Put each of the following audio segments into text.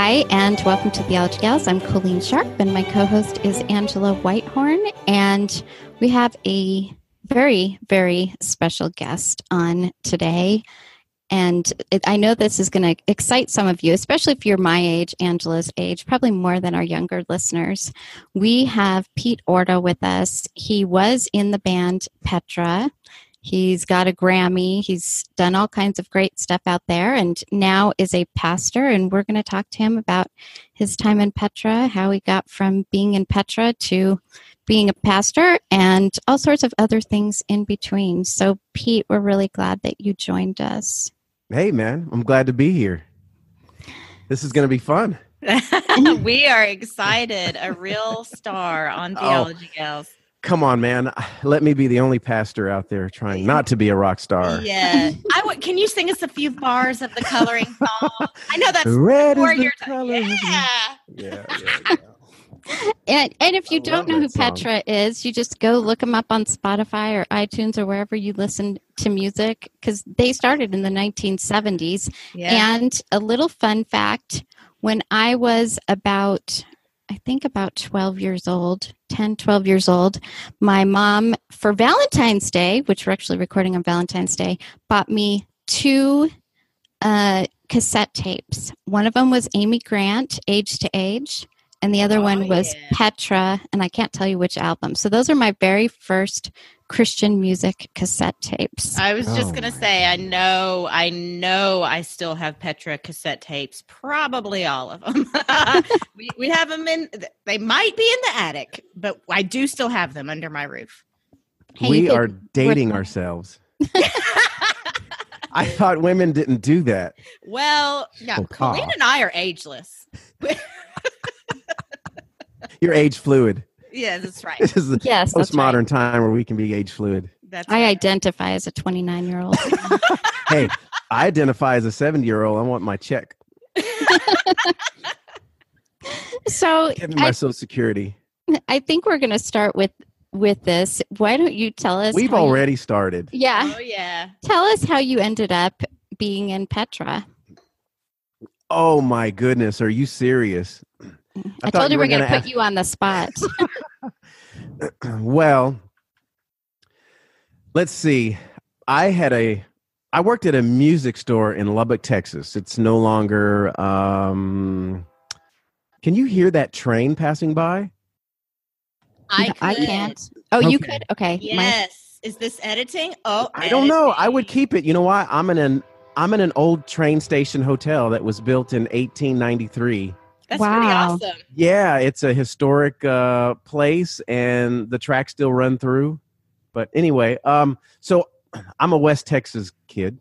Hi, and welcome to Theology Gals. I'm Colleen Sharp, and my co host is Angela Whitehorn. And we have a very, very special guest on today. And it, I know this is going to excite some of you, especially if you're my age, Angela's age, probably more than our younger listeners. We have Pete Orta with us. He was in the band Petra. He's got a Grammy. He's done all kinds of great stuff out there and now is a pastor. And we're going to talk to him about his time in Petra, how he got from being in Petra to being a pastor, and all sorts of other things in between. So, Pete, we're really glad that you joined us. Hey, man, I'm glad to be here. This is going to be fun. we are excited. A real star on Oh. Theology Gals. Come on, man. Let me be the only pastor out there trying not to be a rock star. Yeah. I would, can you sing us a few bars of the coloring song? I know that's Red is the your time. color of Yeah. Yeah, yeah, yeah. And, and if you I don't know who song. Petra is, you just go look them up on Spotify or iTunes or wherever you listen to music because they started in the 1970s. Yeah. And a little fun fact when I was about, I think about 12 years old, 10, 12 years old, my mom, for Valentine's Day, which we're actually recording on Valentine's Day, bought me two uh, cassette tapes. One of them was Amy Grant, Age to Age, and the other Oh, one was yeah. Petra, and I can't tell you which album. So those are my very first Christian music cassette tapes. I was just Oh, gonna say, I know, I know, I still have Petra cassette tapes. Probably all of them. we, we have them in. They might be in the attic, but I do still have them under my roof. Hey, we could are dating ourselves. I thought women didn't do that. Well, yeah, Oh, Colleen and I are ageless. You're age fluid. Yeah, that's right. This is the Yes, that's right. time where we can be age fluid. That's I right. identify as a 29 year old. Hey, I identify as a 70 year old. I want my check. so Give me my I, social security. I think we're going to start with with this. Why don't you tell us? We've how you- already started. yeah, Oh yeah. tell us how you ended up being in Petra. Oh my goodness. Are you serious? I, thought told you you we're going to gonna put you on the spot. well, let's see. I had a I worked at a music store in Lubbock, Texas. It's no longer um Can you hear that train passing by? I, I can't. Oh, you could. Okay. My- Yes. Is this editing? Oh, I don't know. I would keep it. You know why? I'm in an I'm in an old train station hotel that was built in 1893. That's Wow. pretty awesome. Yeah, it's a historic uh, place, and the tracks still run through. But anyway, um, so I'm a West Texas kid,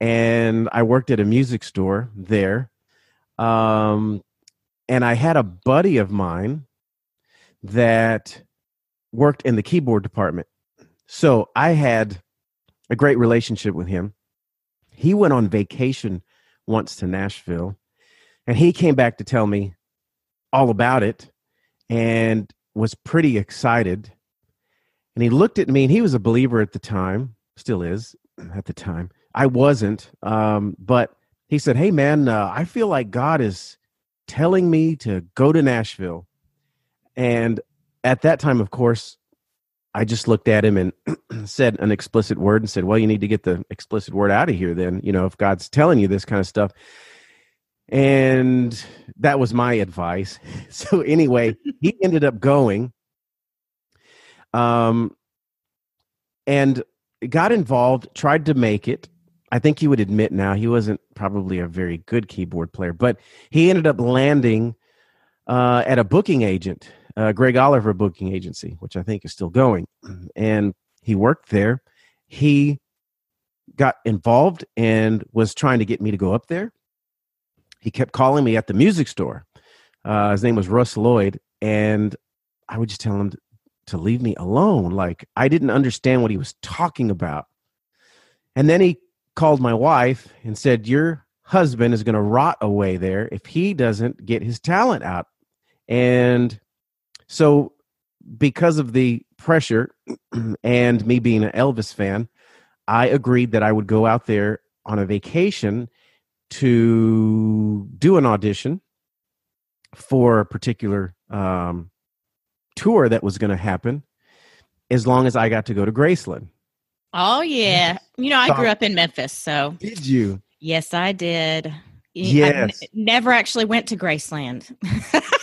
and I worked at a music store there. Um, and I had a buddy of mine that worked in the keyboard department. So I had a great relationship with him. He went on vacation once to Nashville, and he came back to tell me all about it and was pretty excited And he looked at me, and he was a believer at the time, still is at the time. I wasn't, um, but he said, "Hey, man, uh, I feel like God is telling me to go to Nashville." And at that time, of course, I just looked at him and said an explicit word and said, "Well, you need to get the explicit word out of here. Then, you know, if God's telling you this kind of stuff." And that was my advice. So anyway, he ended up going, um, and got involved. Tried to make it. I think he would admit now he wasn't probably a very good keyboard player, but he ended up landing uh, at a booking agent uh, Greg Oliver Booking Agency, which I think is still going. And he worked there. He got involved and was trying to get me to go up there. He kept calling me at the music store. Uh, his name was Russ Lloyd. And I would just tell him to leave me alone. Like I didn't understand what he was talking about. And then he called my wife and said, Your husband is going to rot away there if he doesn't get his talent out. And so, because of the pressure and me being an Elvis fan, I agreed that I would go out there on a vacation to do an audition for a particular um, tour that was going to happen as long as I got to go to Graceland. Oh yeah, you know I grew up in Memphis, so did you? Yes, I did. Yes. I never actually went to Graceland.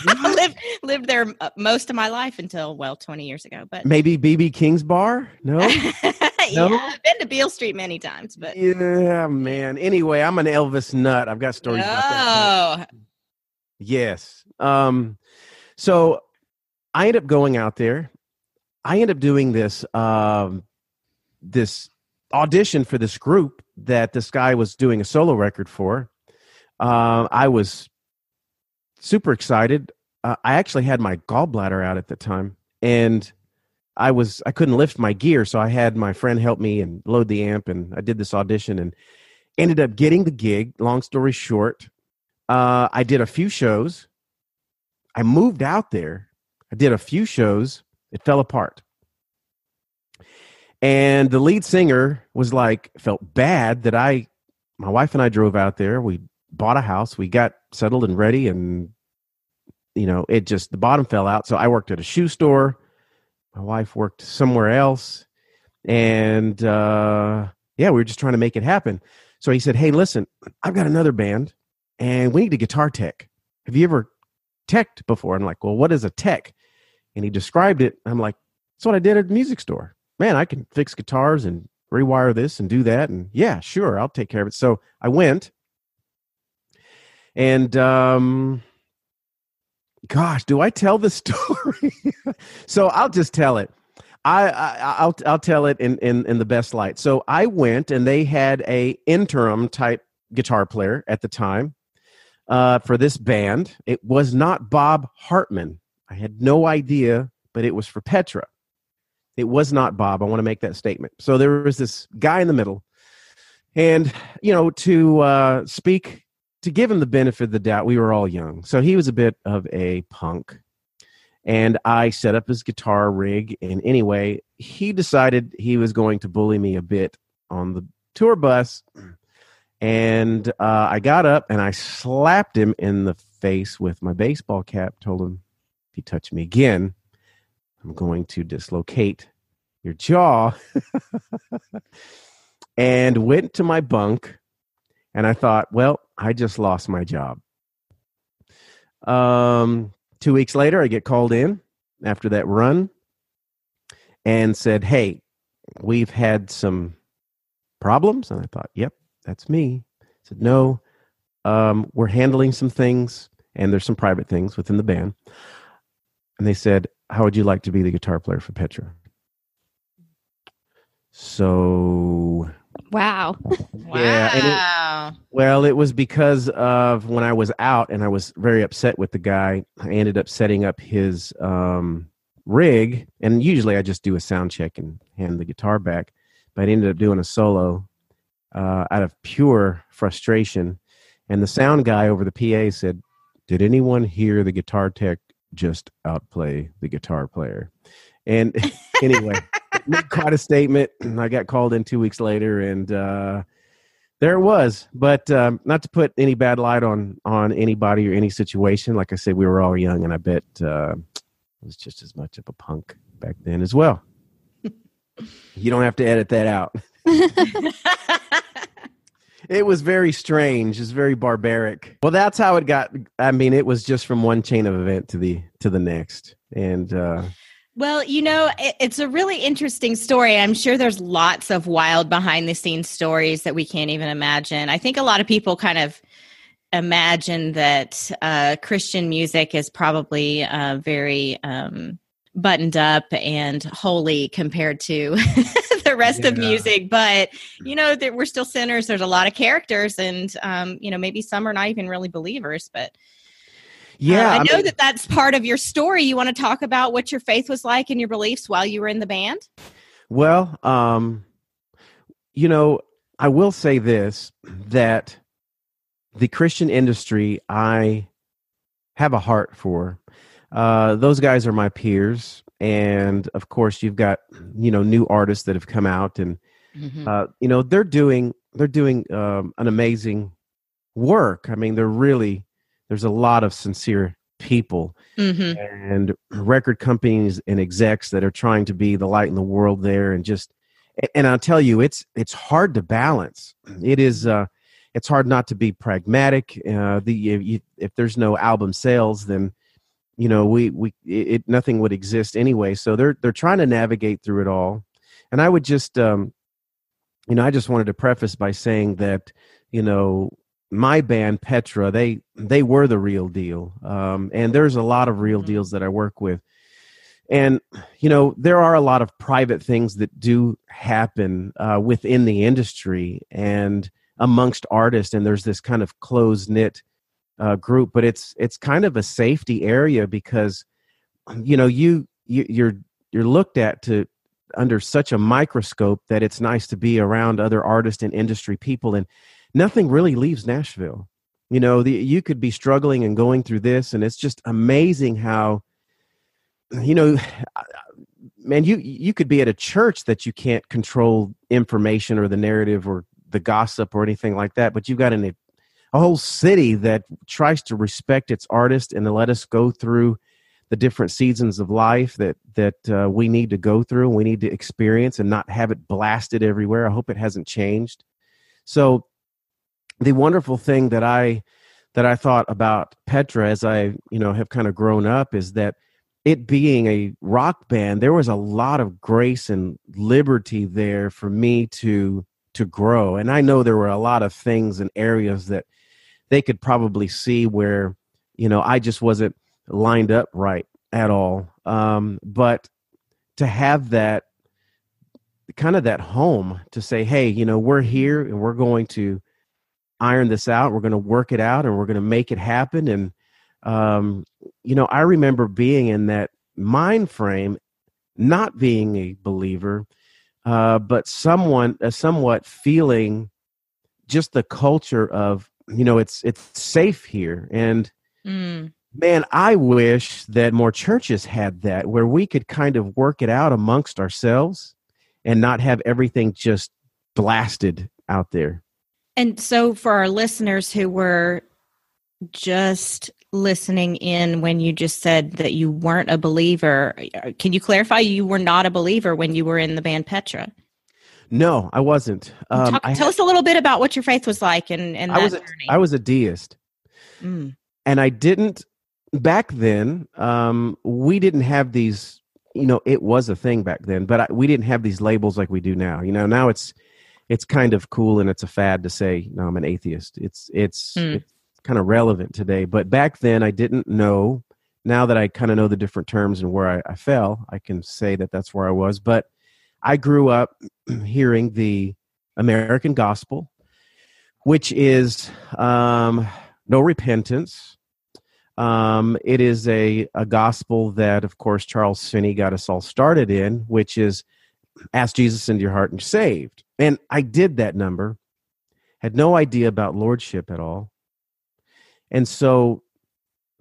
I lived lived there uh, most of my life until well, twenty years ago. But maybe BB King's bar? No. yeah, I've been to Beale Street many times, but yeah, man. Anyway, I'm an Elvis nut. I've got stories. Oh, about that. yes. Um, so I end up going out there. I end up doing this um, this audition for this group that this guy was doing a solo record for uh, I was super excited. Uh, I actually had my gallbladder out at the time, and I was I couldn't lift my gear, so I had my friend help me and load the amp, and I did this audition and ended up getting the gig. Long story short, uh, I did a few shows. I moved out there. I did a few shows. It fell apart. And the lead singer was like, felt bad that I, my wife and I drove out there. We bought a house. We got settled and ready, and you know, it just the bottom fell out. So I worked at a shoe store. My wife worked somewhere else, and uh, yeah, we were just trying to make it happen. So he said, "Hey, listen, I've got another band, and we need a guitar tech. Have you ever teched before?" I'm like, "Well, what is a tech?" And he described it. I'm like, "That's what I did at the music store. Man, I can fix guitars and rewire this and do that. And yeah, sure, I'll take care of it." So I went and um, gosh, do I tell the story? so I'll just tell it. I, I will I'll tell it in, in in the best light. So I went and they had a interim type guitar player at the time uh, for this band. It was not Bob Hartman. I had no idea, but it was for Petra. It was not Bob. I want to make that statement. So there was this guy in the middle, and you know to uh, speak to give him the benefit of the doubt, we were all young. So he was a bit of a punk. And I set up his guitar rig. And anyway, he decided he was going to bully me a bit on the tour bus. And uh, I got up and I slapped him in the face with my baseball cap, told him, if you touch me again, I'm going to dislocate your jaw. and went to my bunk. And I thought, well, I just lost my job. Um, two weeks later, I get called in after that run and said, Hey, we've had some problems. And I thought, Yep, that's me. I said, No, um, we're handling some things, and there's some private things within the band. And they said, How would you like to be the guitar player for Petra? So Wow. wow. It, well, it was because of when I was out and I was very upset with the guy. I ended up setting up his um, rig, and usually I just do a sound check and hand the guitar back. But I ended up doing a solo uh, out of pure frustration. And the sound guy over the PA said, Did anyone hear the guitar tech just outplay the guitar player? And anyway, made quite a statement. And I got called in two weeks later, and uh, there it was. But um, not to put any bad light on on anybody or any situation. Like I said, we were all young, and I bet uh, I was just as much of a punk back then as well. you don't have to edit that out. it was very strange. It's very barbaric. Well, that's how it got. I mean, it was just from one chain of event to the to the next, and uh, Well, you know, it's a really interesting story. I'm sure there's lots of wild behind the scenes stories that we can't even imagine. I think a lot of people kind of imagine that uh, Christian music is probably uh, very um, buttoned up and holy compared to the rest of music. But, you know, that we're still sinners. There's a lot of characters, and, um, you know, maybe some are not even really believers, but. Yeah, Uh, I, I know mean- that that's part of your story. You want to talk about what your faith was like and your beliefs while you were in the band? Well, um, you know, I will say this that the Christian industry I have a heart for. Uh, those guys are my peers, and of course, you've got you know new artists that have come out, and uh, you know they're doing they're doing um, an amazing work. I mean, they're really there's a lot of sincere people Mm-hmm. and record companies and execs that are trying to be the light in the world there and just and I'll tell you it's it's hard to balance. It is uh it's hard not to be pragmatic uh the you, if there's no album sales then you know we we it, it nothing would exist anyway. So they're they're trying to navigate through it all. And I would just um you know I just wanted to preface by saying that you know my band Petra, they they were the real deal. Um, and there's a lot of real Mhm. deals that I work with. And you know, there are a lot of private things that do happen uh, within the industry and amongst artists, and there's this kind of close knit uh, group. But it's it's kind of a safety area because you know you, you you're you're looked at to under such a microscope that it's nice to be around other artists and industry people and nothing really leaves Nashville. You know, the, you could be struggling and going through this, and it's just amazing how, you know, man, you you could be at a church that you can't control information or the narrative or the gossip or anything like that, but you've got an, a whole city that tries to respect its artist and to let us go through the different seasons of life that that uh, we need to go through we need to experience and not have it blasted everywhere. I hope it hasn't changed. So the wonderful thing that I that I thought about Petra as I you know have kind of grown up is that it being a rock band, there was a lot of grace and liberty there for me to to grow. And I know there were a lot of things and areas that they could probably see where you know I just wasn't lined up right at all. Um, but to have that kind of that home to say, hey, you know, we're here and we're going to iron this out. We're going to work it out and we're going to make it happen. And, um, you know, I remember being in that mind frame, not being a believer, uh, but someone, uh, somewhat feeling just the culture of, you know, it's, it's safe here. And, Mm. man, I wish that more churches had that where we could kind of work it out amongst ourselves and not have everything just blasted out there. And so, for our listeners who were just listening in when you just said that you weren't a believer, uh, can you clarify you were not a believer when you were in the band Petra? No, I wasn't. Um, Talk, I, tell us a little bit about what your faith was like and, and that I was a, journey. I was a deist, Mm. and I didn't back then. Um, we didn't have these. You know, it was a thing back then, but I, we didn't have these labels like we do now. You know, now it's it's kind of cool and it's a fad to say, "No, I'm an atheist." It's it's Hmm. it's kind of relevant today, but back then I didn't know. Now that I kind of know the different terms and where I, I fell, I can say that that's where I was. But I grew up hearing the American gospel, which is um, no repentance. Um, it is a, a gospel that, of course, Charles Finney got us all started in, which is ask Jesus into your heart and you're saved. And I did that number, had no idea about lordship at all. And so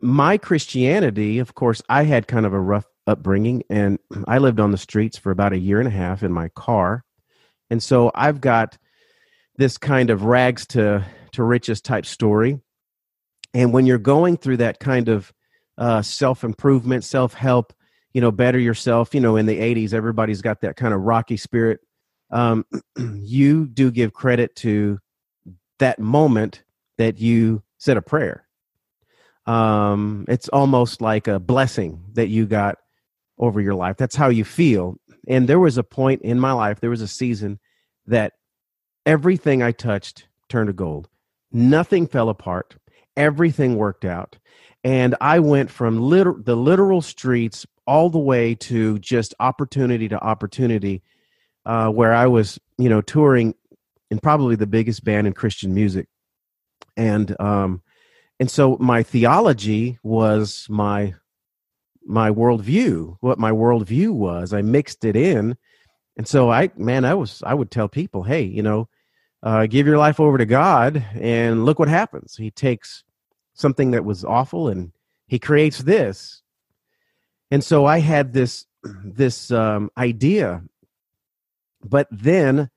my Christianity, of course, I had kind of a rough upbringing, and I lived on the streets for about a year and a half in my car, and so I've got this kind of rags to to riches type story. And when you're going through that kind of uh, self improvement, self help, you know, better yourself, you know, in the 80s, everybody's got that kind of rocky spirit. Um, you do give credit to that moment that you said a prayer. Um, it's almost like a blessing that you got over your life. That's how you feel. And there was a point in my life, there was a season that everything I touched turned to gold. Nothing fell apart. Everything worked out. And I went from liter- the literal streets all the way to just opportunity to opportunity, uh, where I was, you know, touring in probably the biggest band in Christian music. And um, and so my theology was my my worldview, what my worldview was. I mixed it in, and so I, man, I was I would tell people, hey, you know, uh, give your life over to God, and look what happens. He takes something that was awful and he creates this. And so I had this this um, idea, but then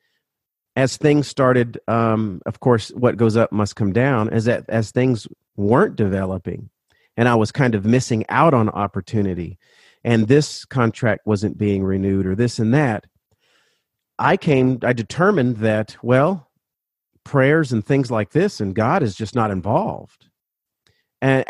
as things started, um, of course, what goes up must come down. As that as things weren't developing, and I was kind of missing out on opportunity, and this contract wasn't being renewed, or this and that. I came. I determined that well, prayers and things like this, and God is just not involved. And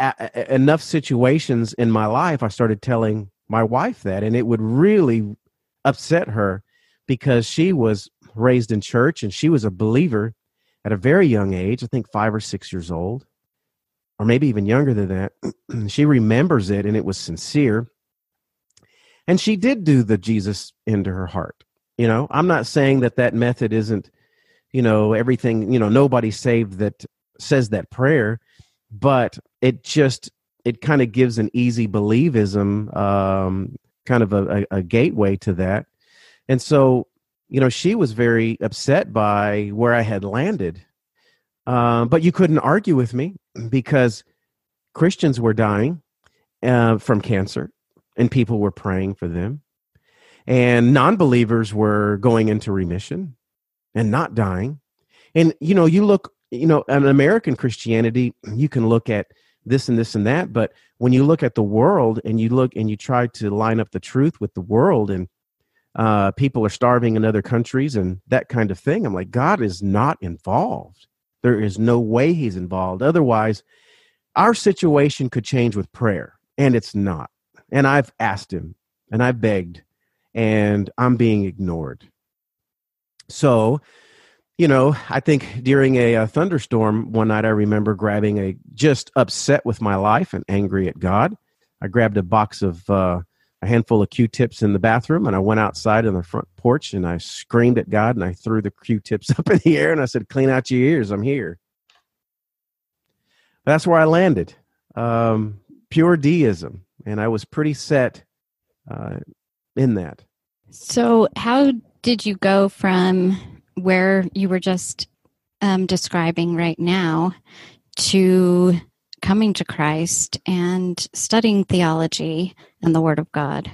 enough situations in my life, I started telling my wife that, and it would really upset her because she was raised in church and she was a believer at a very young age, I think five or six years old, or maybe even younger than that. she remembers it and it was sincere. And she did do the Jesus into her heart. You know, I'm not saying that that method isn't you know everything you know nobody saved that says that prayer but it just it kind of gives an easy believism um, kind of a, a, a gateway to that and so you know she was very upset by where i had landed uh, but you couldn't argue with me because christians were dying uh, from cancer and people were praying for them and non-believers were going into remission and not dying. And you know, you look, you know, an American Christianity, you can look at this and this and that, but when you look at the world and you look and you try to line up the truth with the world and uh, people are starving in other countries and that kind of thing, I'm like, God is not involved. There is no way he's involved. Otherwise, our situation could change with prayer, and it's not. And I've asked him and I've begged, and I'm being ignored. So, you know, I think during a, a, thunderstorm one night, I remember grabbing a just upset with my life and angry at God. I grabbed a box of uh, a handful of Q-tips in the bathroom, and I went outside on the front porch and I screamed at God and I threw the Q-tips up in the air and I said, "Clean out your ears, I'm here." That's where I landed. Um, pure deism, and I was pretty set uh, in that. So, how did you go from where you were just um, describing right now to coming to Christ and studying theology and the Word of God?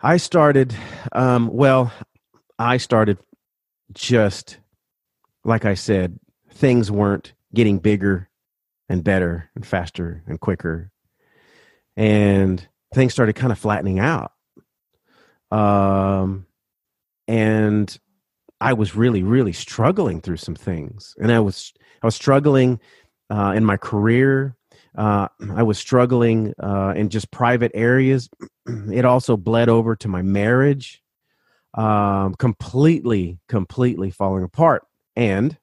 I started, um, well, I started just like I said, things weren't getting bigger and better and faster and quicker. And things started kind of flattening out. Um, and I was really, really struggling through some things, and I was I was struggling uh, in my career. Uh, I was struggling uh, in just private areas. It also bled over to my marriage, um, completely, completely falling apart. And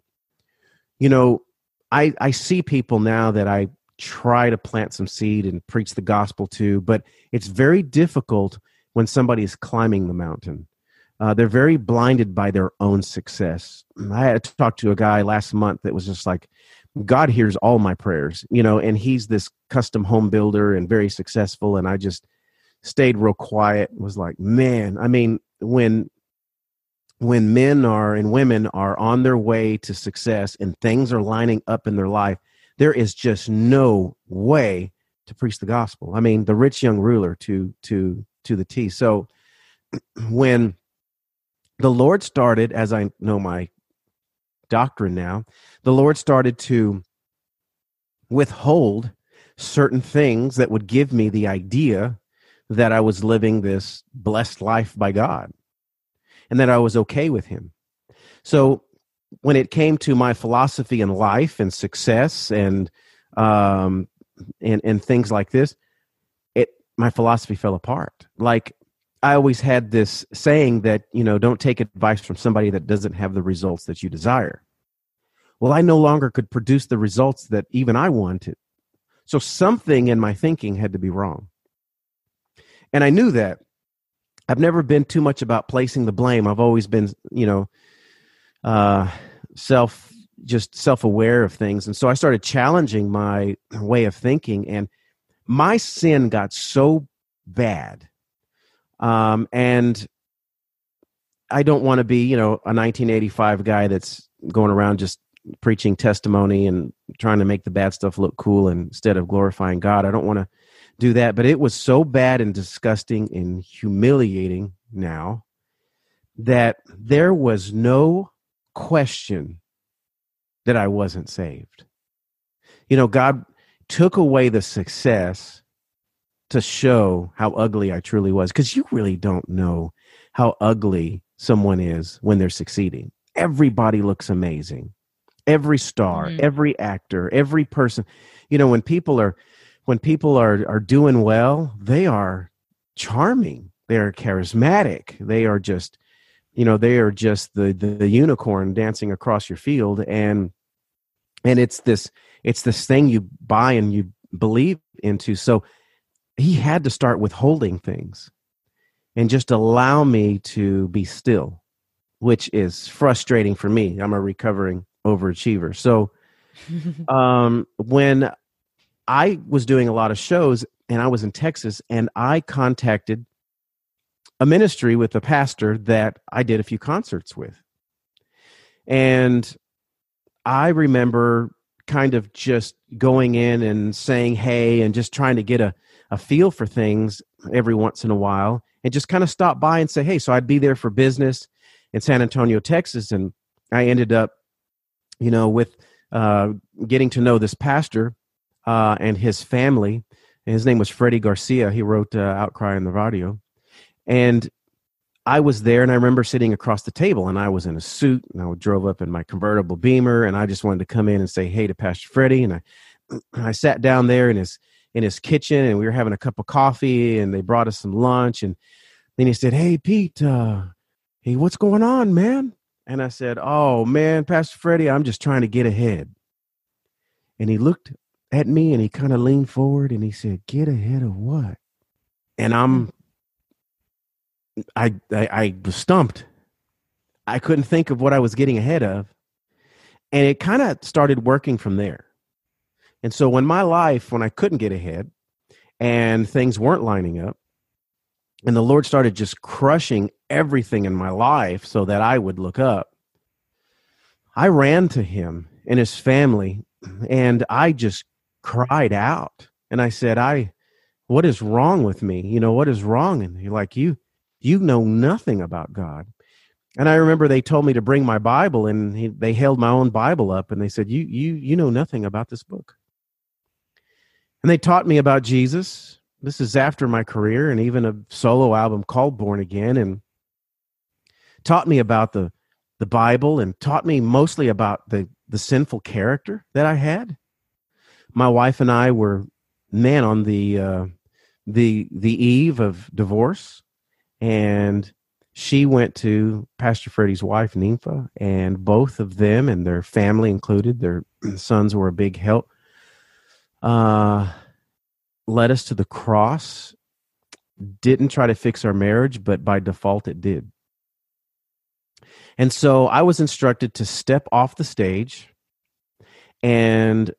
you know, I I see people now that I try to plant some seed and preach the gospel to, but it's very difficult when somebody is climbing the mountain uh, they're very blinded by their own success. I had to talk to a guy last month that was just like, God hears all my prayers, you know, and he's this custom home builder and very successful. And I just stayed real quiet. Was like, man, I mean, when when men are and women are on their way to success and things are lining up in their life, there is just no way to preach the gospel. I mean, the rich young ruler to to to the T. So when the Lord started, as I know my doctrine now, the Lord started to withhold certain things that would give me the idea that I was living this blessed life by God and that I was okay with Him. So when it came to my philosophy in life and success and um, and and things like this, it my philosophy fell apart. Like I always had this saying that you know don't take advice from somebody that doesn't have the results that you desire. Well, I no longer could produce the results that even I wanted. So something in my thinking had to be wrong. And I knew that. I've never been too much about placing the blame. I've always been, you know, uh, self just self-aware of things and so i started challenging my way of thinking and my sin got so bad um, and i don't want to be you know a 1985 guy that's going around just preaching testimony and trying to make the bad stuff look cool instead of glorifying god i don't want to do that but it was so bad and disgusting and humiliating now that there was no question that I wasn't saved. You know, God took away the success to show how ugly I truly was because you really don't know how ugly someone is when they're succeeding. Everybody looks amazing. Every star, mm-hmm. every actor, every person. You know, when people are when people are are doing well, they are charming. They're charismatic. They are just you know they are just the, the, the unicorn dancing across your field and and it's this it's this thing you buy and you believe into so he had to start withholding things and just allow me to be still which is frustrating for me i'm a recovering overachiever so um when i was doing a lot of shows and i was in texas and i contacted a ministry with a pastor that I did a few concerts with. And I remember kind of just going in and saying hey and just trying to get a, a feel for things every once in a while and just kind of stop by and say hey so i'd be there for business in san antonio texas and i ended up you know with uh, getting to know this pastor uh, and his family. His name was freddie garcia. He wrote uh, Outcry in the Barrio and I was there and I remember sitting across the table and I was in a suit and I drove up in my convertible beamer and I just wanted to come in and say hey to Pastor Freddie and I I sat down there in his in his kitchen and we were having a cup of coffee and they brought us some lunch and then he said hey Pete uh, hey what's going on man and I said oh man Pastor Freddie I'm just trying to get ahead and he looked at me and he kind of leaned forward and he said get ahead of what and I'm I, I, I was stumped. I couldn't think of what I was getting ahead of. And it kind of started working from there. And so when my life, when I couldn't get ahead and things weren't lining up, and the Lord started just crushing everything in my life so that I would look up, I ran to him and his family and I just cried out. And I said, I, what is wrong with me? You know, what is wrong? And he like, you, you know nothing about God. And I remember they told me to bring my Bible, and he, they held my own Bible up, and they said, "You, you, you know nothing about this book." And they taught me about Jesus. This is after my career, and even a solo album called "Born Again," and taught me about the the Bible, and taught me mostly about the the sinful character that I had. My wife and I were, man, on the uh, the the eve of divorce and she went to Pastor Freddie's wife, Ninfa, and both of them and their family included, their sons were a big help, uh, led us to the cross. Didn't try to fix our marriage, but by default it did. And so I was instructed to step off the stage and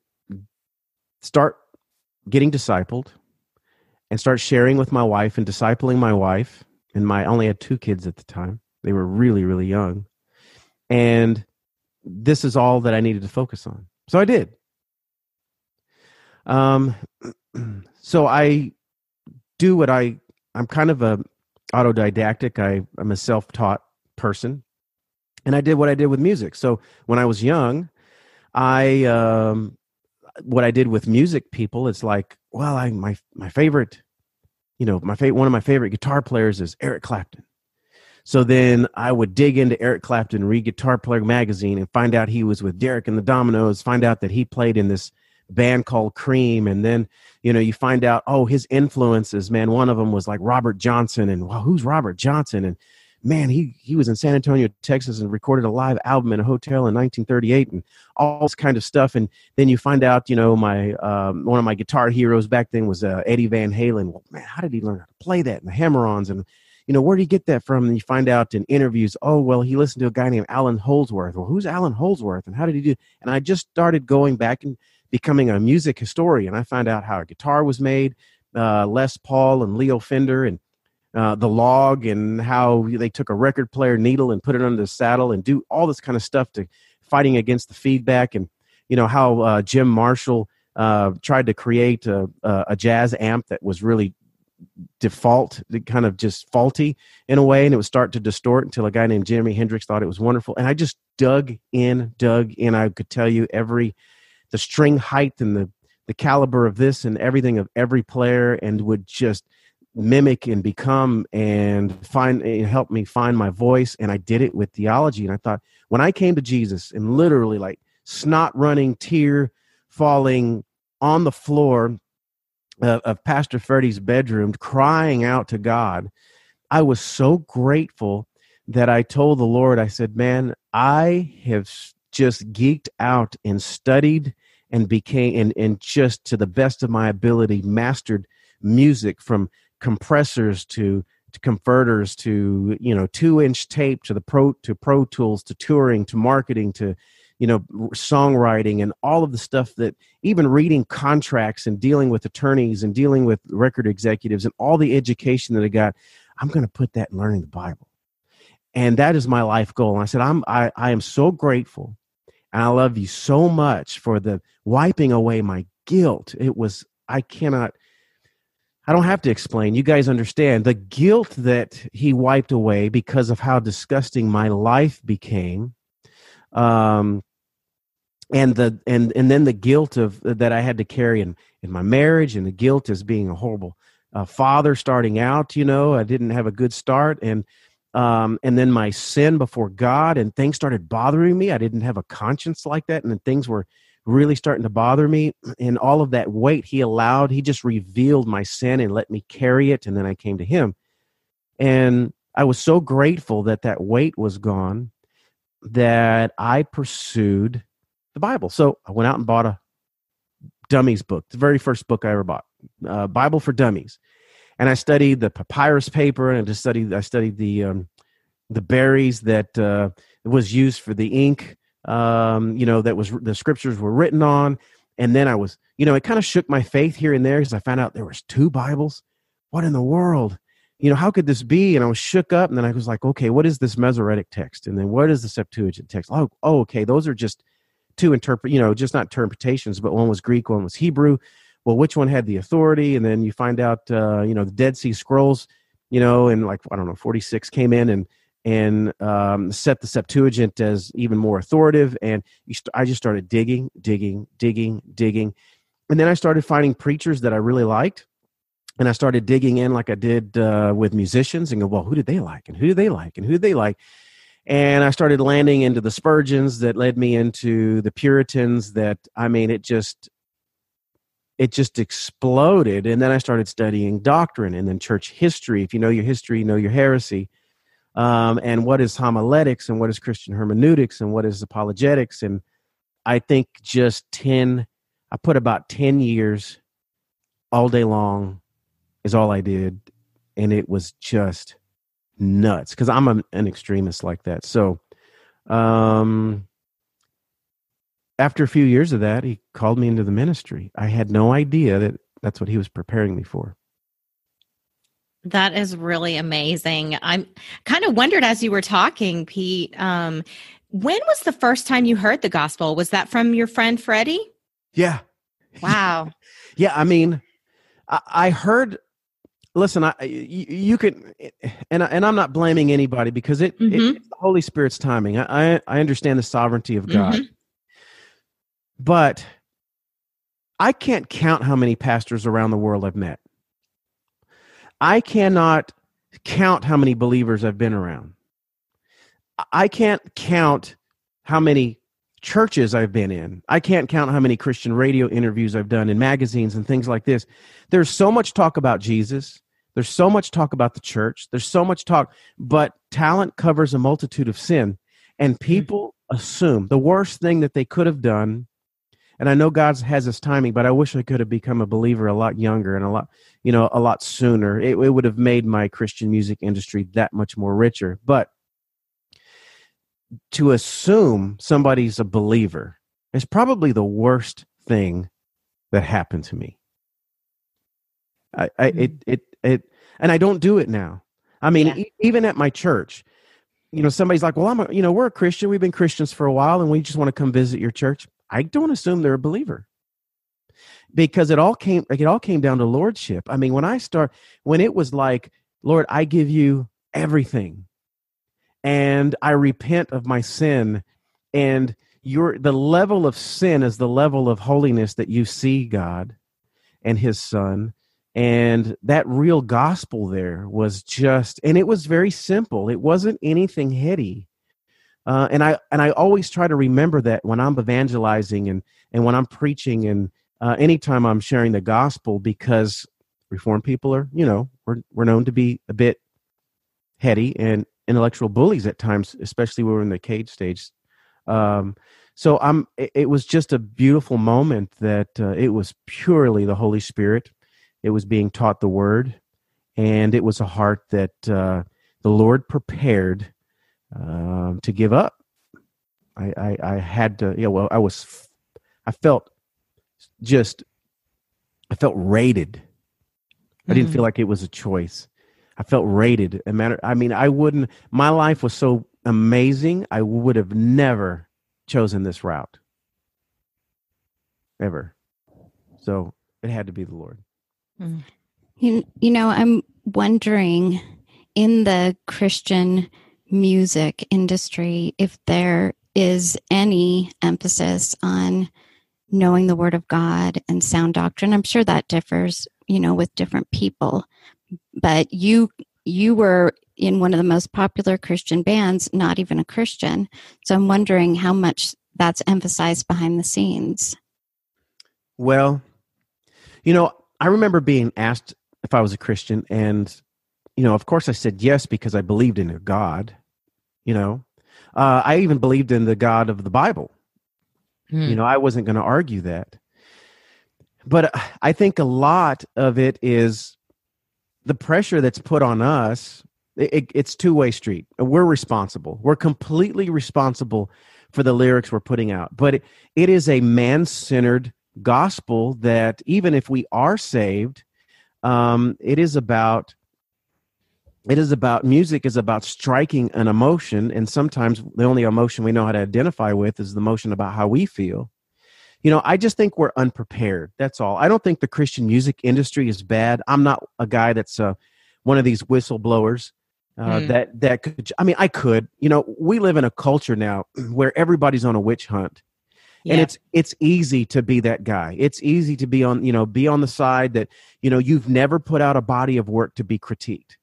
start getting discipled and start sharing with my wife and discipling my wife and my I only had two kids at the time. They were really really young, and this is all that I needed to focus on. So I did. Um, so I do what I I'm kind of a autodidactic. I, I'm a self-taught person, and I did what I did with music. So when I was young, I um, what I did with music people. It's like, well, I my my favorite, you know, my favorite one of my favorite guitar players is Eric Clapton. So then I would dig into Eric Clapton, read Guitar Player magazine, and find out he was with Derek and the Dominos. Find out that he played in this band called Cream, and then you know you find out oh his influences. Man, one of them was like Robert Johnson, and well, who's Robert Johnson? And man, he he was in San Antonio, Texas, and recorded a live album in a hotel in 1938, and all this kind of stuff. And then you find out, you know, my um, one of my guitar heroes back then was uh, Eddie Van Halen. Well, man, how did he learn how to play that and the hammer-ons and you know, where did he get that from? And you find out in interviews, oh, well, he listened to a guy named Allan Holdsworth. Well, who's Allan Holdsworth and how did he do? And I just started going back and becoming a music historian. I find out how a guitar was made, uh, Les Paul and Leo Fender and uh, the log and how they took a record player needle and put it under the saddle and do all this kind of stuff to fighting against the feedback and you know how uh, Jim Marshall uh, tried to create a, a, jazz amp that was really default, kind of just faulty in a way, and it would start to distort until a guy named Jimi Hendrix thought it was wonderful. And I just dug in, dug in. I could tell you every the string height and the the caliber of this and everything of every player, and would just mimic and become and find and help me find my voice. And i did it with theology. And i thought when i came to jesus and literally like snot running tear falling on the floor of, of pastor freddie's bedroom crying out to god i was so grateful that i told the lord i said man i have just geeked out and studied and became and, and just to the best of my ability mastered music from compressors to to converters to you know two inch tape to the pro to pro tools to touring to marketing to you know songwriting and all of the stuff that even reading contracts and dealing with attorneys and dealing with record executives and all the education that i got i'm going to put that in learning the bible. And that is my life goal. And i said i'm i, I am so grateful and i love you so much for the wiping away my guilt it was i cannot I don't have to explain. You guys understand the guilt that he wiped away because of how disgusting my life became. Um, and the and and then the guilt of that I had to carry in in my marriage, and the guilt as being a horrible uh, father starting out. You know, I didn't have a good start, and um, and then my sin before God, and things started bothering me. I didn't have a conscience like that, and then things were really starting to bother me. And all of that weight he allowed he just revealed my sin and let me carry it and then i came to him. And i was so grateful that that weight was gone that i pursued the bible. So i went out and bought a dummies book the very first book i ever bought. Uh, bible for dummies and i studied the papyrus paper and i just studied i studied the um, the berries that uh, was used for the ink um, you know, that was the scriptures were written on. And then I was, you know, it kind of shook my faith here and there because I found out there was two Bibles. What in the world? You know, how could this be? And I was shook up. And then I was like, okay, what is this Masoretic text? And then what is the Septuagint text? Oh, oh okay, those are just two interpret, you know, just not interpretations, but one was Greek, one was Hebrew. Well, which one had the authority? And then you find out, uh, you know, the Dead Sea Scrolls, you know, and like I don't know, forty six came in and and um, set the Septuagint as even more authoritative. And st- I just started digging, digging, digging, digging. And then I started finding preachers that I really liked. And I started digging in like I did uh, with musicians and go, well, who did they like? And who did they like? And who did they like? And I started landing into the Spurgeons that led me into the Puritans that, I mean, it just, it just exploded. And then I started studying doctrine and then church history. If you know your history, you know your heresy um, and what is homiletics and what is Christian hermeneutics and what is apologetics. And I think just 10, I put about 10 years all day long is all I did. And it was just nuts because I'm an extremist like that. So, um, after a few years of that, he called me into the ministry. I had no idea that that's what he was preparing me for. That is really amazing. I'm kind of wondered as you were talking, Pete, um, when was the first time you heard the gospel? Was that from your friend Freddie? Yeah. Wow. yeah. I mean, I, I heard, listen, I you, you could, and I, and I'm not blaming anybody because it, it Mhm. it's the Holy Spirit's timing. I I, I understand the sovereignty of God, Mhm. But I can't count how many pastors around the world I've met. I cannot count how many believers I've been around. I can't count how many churches I've been in. I can't count how many Christian radio interviews I've done in magazines and things like this. There's so much talk about Jesus. There's so much talk about the church. There's so much talk, but talent covers a multitude of sin. And hmm. people assume the worst thing that they could have done. And I know God has his timing, but I wish I could have become a believer a lot younger and a lot, you know, a lot sooner. It, it would have made my Christian music industry that much more richer. But to assume somebody's a believer is probably the worst thing that happened to me. I, I it mm-hmm. it it and I don't do it now. I mean, Yeah. e- even at my church, you know, somebody's like, "Well, I'm a, you know, we're a Christian. We've been Christians for a while, and we just want to come visit your church." I don't assume they're a believer because it all came like it all came down to lordship. I mean, when I start when it was like, "Lord, I give you everything." and I repent of my sin and your the level of sin is the level of holiness that you see God and his son and that real gospel there was just and it was very simple it wasn't anything heady uh, and I and I always try to remember that when I'm evangelizing and and when I'm preaching and uh, anytime I'm sharing the gospel because reformed people are you know we're we're known to be a bit heady and intellectual bullies at times, especially when we're in the cage stage. Um, so I'm. It, was just a beautiful moment that uh, it was purely the Holy Spirit. It was being taught the Word, and it was a heart that uh, the Lord prepared um, to give up. I, I, I had to. Yeah. Well, I was. I felt just. I felt rated. I didn't feel like it was a choice. I felt rated. A matter. I mean, I wouldn't. My life was so amazing. I would have never chosen this route. Ever. So it had to be the Lord. You, you know, I'm wondering in the Christian music industry if there is any emphasis on knowing the Word of God and sound doctrine. I'm sure that differs, you know, with different people. But you you were in one of the most popular Christian bands, not even a Christian. So I'm wondering how much that's emphasized behind the scenes. Well, you know, I remember being asked if I was a Christian, and you know, of course, I said yes because I believed in a God. You know, uh, I even believed in the God of the Bible. Hmm. You know, I wasn't going to argue that. But I think a lot of it is the pressure that's put on us. It, it- it's two way street. We're responsible. We're completely responsible for the lyrics we're putting out. But it, it is a man centered gospel that even if we are saved, um, it is about it is about music is about striking an emotion and sometimes the only emotion we know how to identify with is the emotion about how we feel. You know i just think we're unprepared that's all. I don't think the christian music industry is bad. I'm not a guy that's uh, one of these whistleblowers uh, Mm. that that could i mean i could. You know we live in a culture now where everybody's on a witch hunt. And it's it's easy to be that guy. It's easy to be on you know be on the side that you know you've never put out a body of work to be critiqued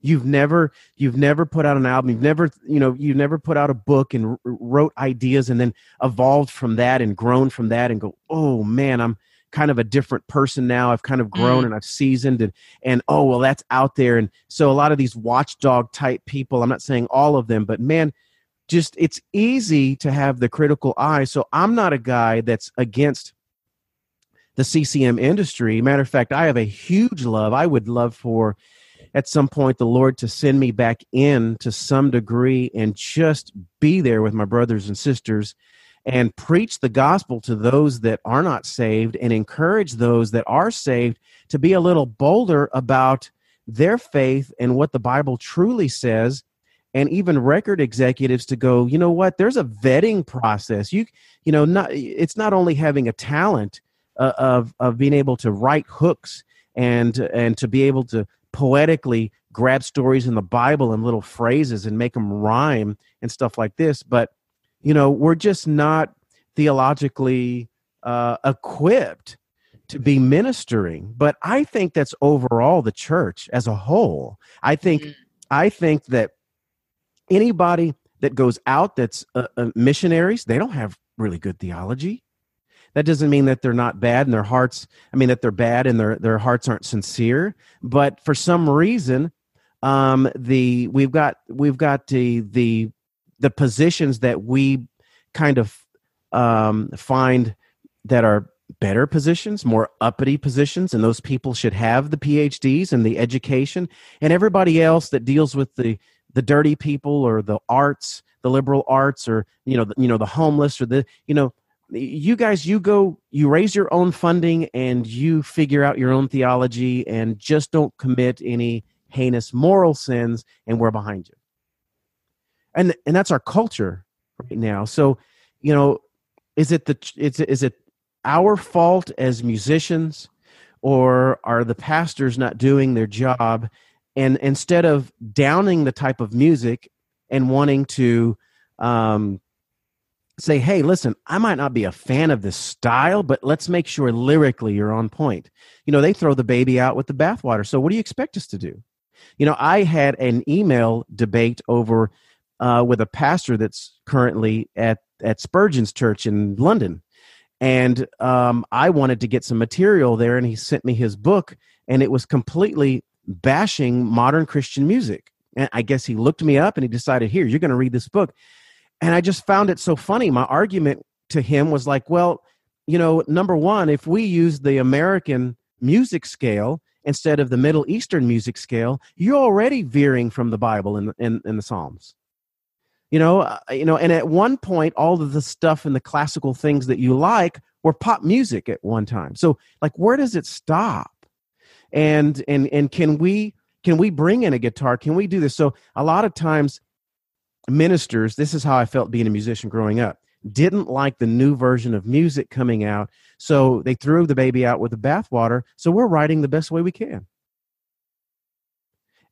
you've never you've never put out an album. You've never you know you've never put out a book and r- wrote ideas and then evolved from that and grown from that and go oh man i'm kind of a different person now. I've kind of grown Mm. and i've seasoned and and oh well that's out there. And so a lot of these watchdog type people i'm not saying all of them but man just it's easy to have the critical eye. So i'm not a guy that's against the ccm industry. Matter of fact i have a huge love i would love for at some point the lord to send me back in to some degree and just be there with my brothers and sisters and preach the gospel to those that are not saved and encourage those that are saved to be a little bolder about their faith and what the bible truly says and even record executives to go you know what? There's a vetting process. You you know not it's not only having a talent uh, of of being able to write hooks and and to be able to poetically grab stories in the Bible and little phrases and make them rhyme and stuff like this. But, you know, we're just not theologically uh, equipped to be ministering. But I think that's overall the church as a whole. I think, mm-hmm. I think that anybody that goes out that's uh, uh, missionaries, they don't have really good theology. That doesn't mean that they're not bad and their hearts, I mean, that they're bad and their, their hearts aren't sincere. But for some reason, um, the we've got we've got the the the positions that we kind of um, find that are better positions, more uppity positions, and those people should have the PhDs and the education, and everybody else that deals with the the dirty people or the arts, the liberal arts, or you know, the, you know, the homeless or the you know, you guys, you go, you raise your own funding and you figure out your own theology, and just don't commit any heinous moral sins, and we're behind you. And and that's our culture right now. So, you know, is it the is it, is it our fault as musicians, or are the pastors not doing their job? And instead of downing the type of music and wanting to um, say, hey, listen, I might not be a fan of this style, but let's make sure lyrically you're on point. You know, they throw the baby out with the bathwater. So what do you expect us to do? You know, I had an email debate over uh, with a pastor that's currently at at Spurgeon's Church in London, and um, I wanted to get some material there, and he sent me his book, and it was completely bashing modern Christian music. And I guess he looked me up and he decided, here, you're going to read this book. And I just found it so funny. My argument to him was like, well, you know, number one, if we use the American music scale instead of the Middle Eastern music scale, you're already veering from the Bible in, in, in the Psalms. You know, uh, you know, and at one point, all of the stuff and the classical things that you like were pop music at one time. So, like, where does it stop? And and and can we can we bring in a guitar? Can we do this? So, a lot of times, ministers. This is how I felt being a musician growing up didn't like the new version of music coming out. So they threw the baby out with the bathwater. So we're writing the best way we can.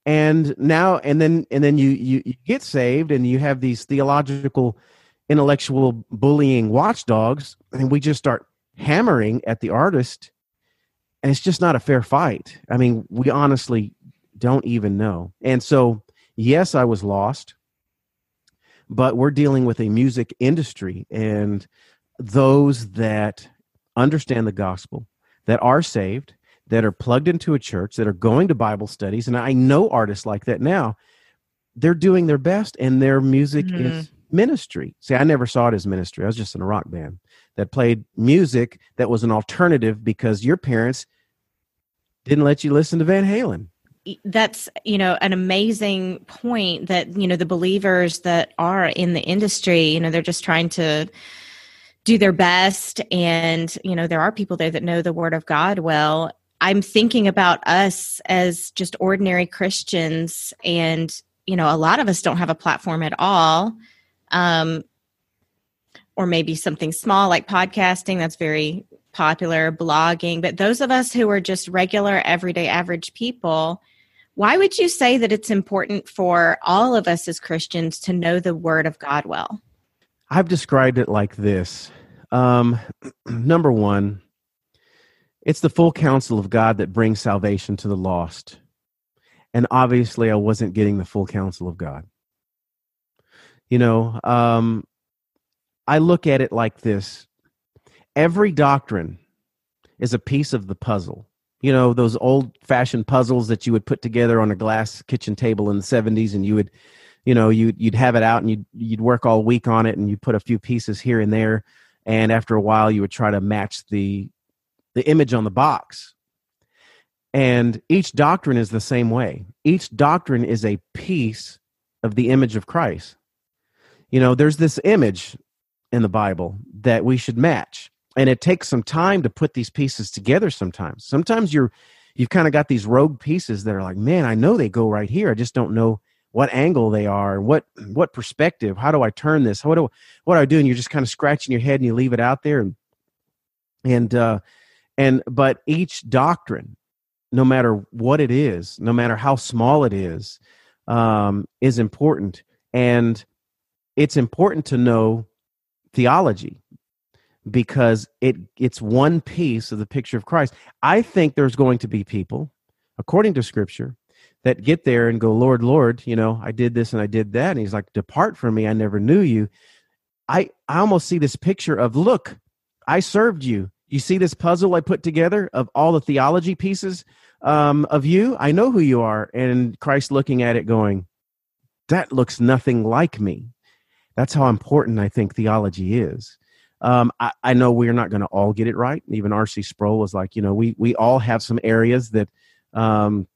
And now and then and then you, you you get saved and you have these theological intellectual bullying watchdogs and we just start hammering at the artist and it's just not a fair fight. I mean, we honestly don't even know. And so, yes, I was lost but we're dealing with a music industry and those that understand the gospel, that are saved, that are plugged into a church, that are going to Bible studies. And I know artists like that now. They're doing their best, and their music mm-hmm. is ministry. See, I never saw it as ministry. I was just in a rock band that played music that was an alternative because your parents didn't let you listen to Van Halen that's you know an amazing point that you know the believers that are in the industry you know they're just trying to do their best. And you know there are people there that know the word of god well. I'm thinking about us as just ordinary christians. And you know a lot of us don't have a platform at all. Um or maybe something small like podcasting that's very popular blogging. But those of us who are just regular everyday average people why would you say that it's important for all of us as Christians to know the Word of God well? I've described it like this. Um, number one, it's the full counsel of God that brings salvation to the lost. And obviously, I wasn't getting the full counsel of God. You know, um, I look at it like this every doctrine is a piece of the puzzle you know those old fashioned puzzles that you would put together on a glass kitchen table in the 70s and you would you know you'd, you'd have it out and you'd, you'd work all week on it and you put a few pieces here and there and after a while you would try to match the the image on the box. And each doctrine is the same way. Each doctrine is a piece of the image of christ. You know there's this image in the bible that we should match and it takes some time to put these pieces together sometimes. Sometimes you're you've kind of got these rogue pieces that are like man i know they go right here. I just don't know what angle they are what what perspective. How do i turn this? What do what do i do? And you're just kind of scratching your head and you leave it out there and and uh and but each doctrine no matter what it is, no matter how small it is, um, is important. And it's important to know theology because it it's one piece of the picture of Christ. I think there's going to be people, according to Scripture, that get there and go, Lord, Lord, you know, I did this and I did that, and He's like, Depart from me, I never knew you. I I almost see this picture of, look, I served you. You see this puzzle I put together of all the theology pieces um, of you. I know who you are, and Christ looking at it, going, that looks nothing like me. That's how important I think theology is. Um, I, I, know we're not going to all get it right. Even R.C. Sproul was like, you know, we we all have some areas that um,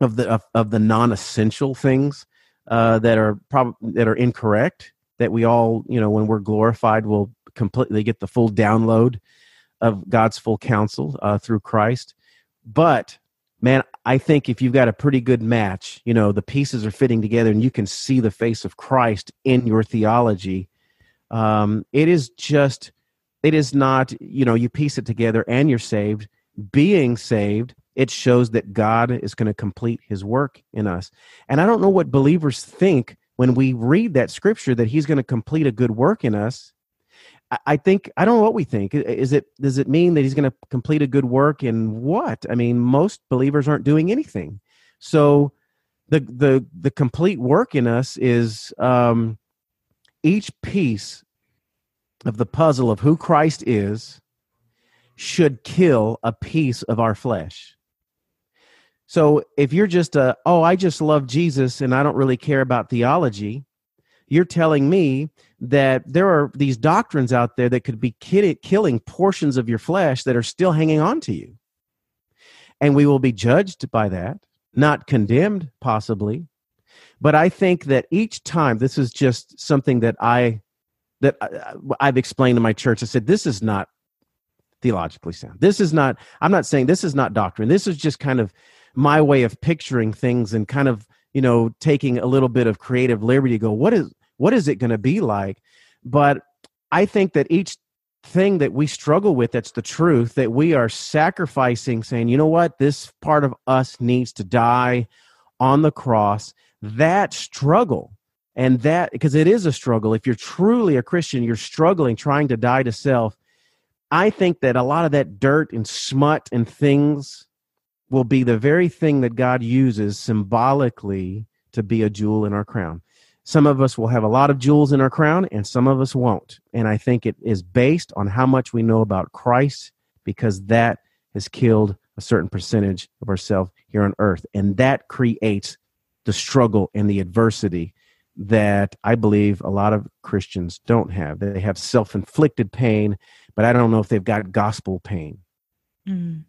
of the of, of the non-essential things uh, that are prob- that are incorrect. That we all, you know, when we're glorified, will completely get the full download of God's full counsel uh, through Christ. But man, I think if you've got a pretty good match, you know, the pieces are fitting together and you can see the face of Christ in your theology. Um, it is just, it is not, you know, you piece it together and you're saved. Being saved, it shows that God is going to complete his work in us. And I don't know what believers think when we read that scripture that he's going to complete a good work in us. I think I don't know what we think. Is it does it mean that he's going to complete a good work in what? I mean, most believers aren't doing anything. So the the the complete work in us is um, each piece of the puzzle of who Christ is should kill a piece of our flesh. So if you're just a oh I just love Jesus and I don't really care about theology, you're telling me that there are these doctrines out there that could be killing portions of your flesh that are still hanging on to you. And we will be judged by that, not condemned, possibly. But I think that each time, this is just something that I that I've explained to my church. I said, this is not theologically sound. This is not, I'm not saying this is not doctrine. This is just kind of my way of picturing things and kind of, you know, taking a little bit of creative liberty to go, what is, what is it going to be like but i think that each thing that we struggle with that's the truth that we are sacrificing saying you know what this part of us needs to die on the cross that struggle and that because it is a struggle if you're truly a christian you're struggling trying to die to self i think that a lot of that dirt and smut and things will be the very thing that god uses symbolically to be a jewel in our crown some of us will have a lot of jewels in our crown, and some of us won't. And I think it is based on how much we know about Christ, because that has killed a certain percentage of ourselves here on earth. And that creates the struggle and the adversity that I believe a lot of Christians don't have. They have self inflicted pain, but I don't know if they've got gospel pain. Mm.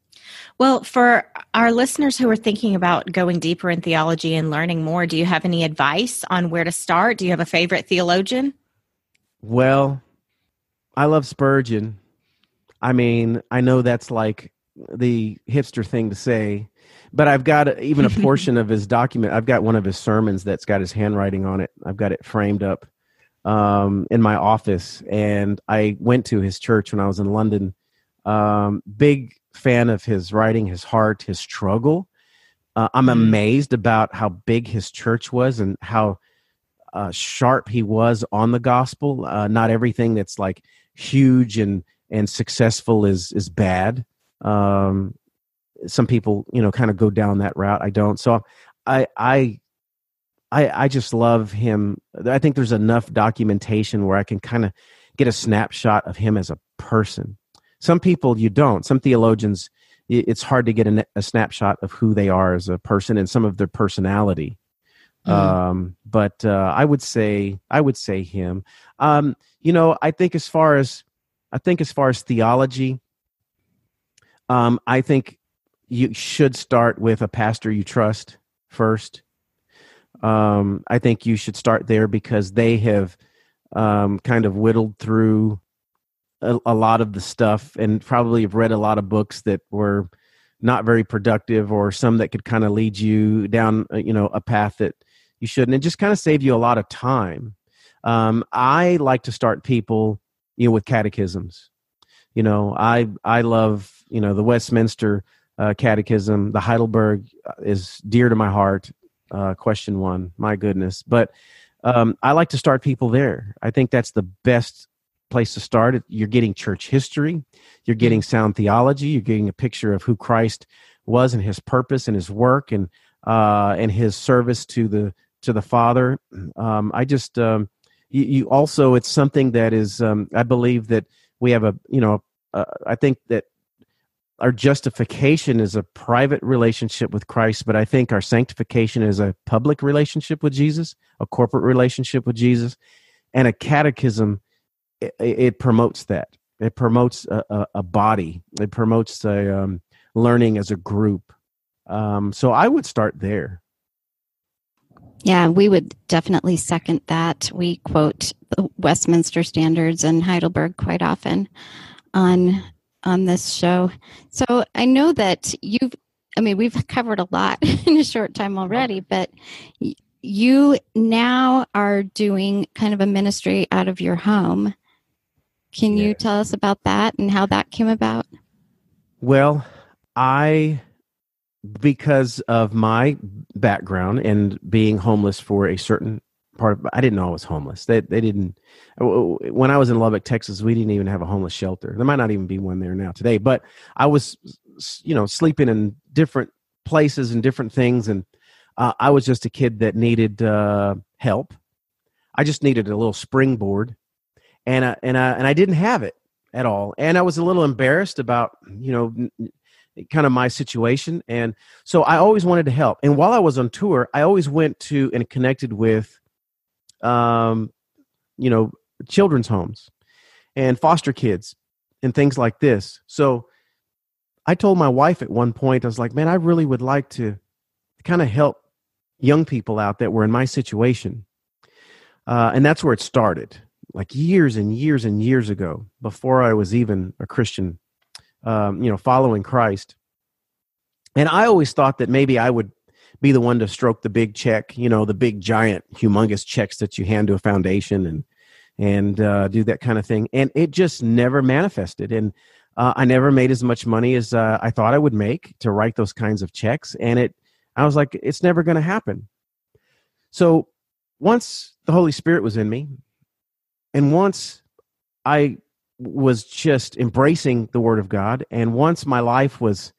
Well, for our listeners who are thinking about going deeper in theology and learning more, do you have any advice on where to start? Do you have a favorite theologian? Well, I love Spurgeon. I mean, I know that's like the hipster thing to say, but I've got even a portion of his document. I've got one of his sermons that's got his handwriting on it. I've got it framed up um, in my office, and I went to his church when I was in London. Um, big fan of his writing, his heart, his struggle. Uh, I'm mm. amazed about how big his church was and how uh, sharp he was on the gospel. Uh, not everything that's like huge and and successful is is bad. Um, some people, you know, kind of go down that route. I don't. So I I I I just love him. I think there's enough documentation where I can kind of get a snapshot of him as a person some people you don't. Some theologians, it's hard to get a, a snapshot of who they are as a person and some of their personality. Mm-hmm. Um, but uh, I would say I would say him. Um, you know, I think as far as I think as far as theology, um, I think you should start with a pastor you trust first. Um, I think you should start there because they have um, kind of whittled through a, a lot of the stuff and probably have read a lot of books that were not very productive or some that could kind of lead you down uh, you know a path that you shouldn't. And just kind of save you a lot of time. Um, i like to start people you know with catechisms. You know i i love you know the westminster uh, Catechism. The Heidelberg uh, is dear to my heart. Uh, question one, my goodness. But um, I like to start people there. I think that's the best place to start. You're getting church history, you're getting sound theology, you're getting a picture of who Christ was and his purpose and his work and uh, and his service to the to the Father. Um, I just um, you, you, also it's something that is um, I believe that we have a you know uh, I think that our justification is a private relationship with Christ, but I think our sanctification is a public relationship with Jesus, a corporate relationship with Jesus, and a catechism. It, it promotes that. It promotes a, a, a body. It promotes a um, learning as a group. Um, so I would start there. Yeah, we would definitely second that. We quote the Westminster Standards and Heidelberg quite often on on this show. So I know that you've I mean we've covered a lot in a short time already, but you now are doing kind of a ministry out of your home. Can you tell us about that and how that came about? Well, I because of my background and being homeless for a certain part of I didn't know I was homeless. They they didn't when I was in Lubbock, Texas, we didn't even have a homeless shelter. There might not even be one there now today, but I was you know sleeping in different places and different things and uh, I was just a kid that needed uh, help. I just needed a little springboard and I, and I, and I didn't have it at all. And I was a little embarrassed about, you know, kind of my situation and so i always wanted to help and while i was on tour i always went to and connected with um you know children's homes and foster kids and things like this so i told my wife at one point i was like man i really would like to kind of help young people out that were in my situation uh, and that's where it started like years and years and years ago before i was even a christian um, you know, following Christ. And I always thought that maybe I would be the one to stroke the big check, you know, the big giant, humongous checks that you hand to a foundation and and uh, do that kind of thing. And it just never manifested. And uh, I never made as much money as uh, I thought I would make to write those kinds of checks. And it, I was like, it's never going to happen. So once the Holy Spirit was in me, and once I was just embracing the word of God. And once my life was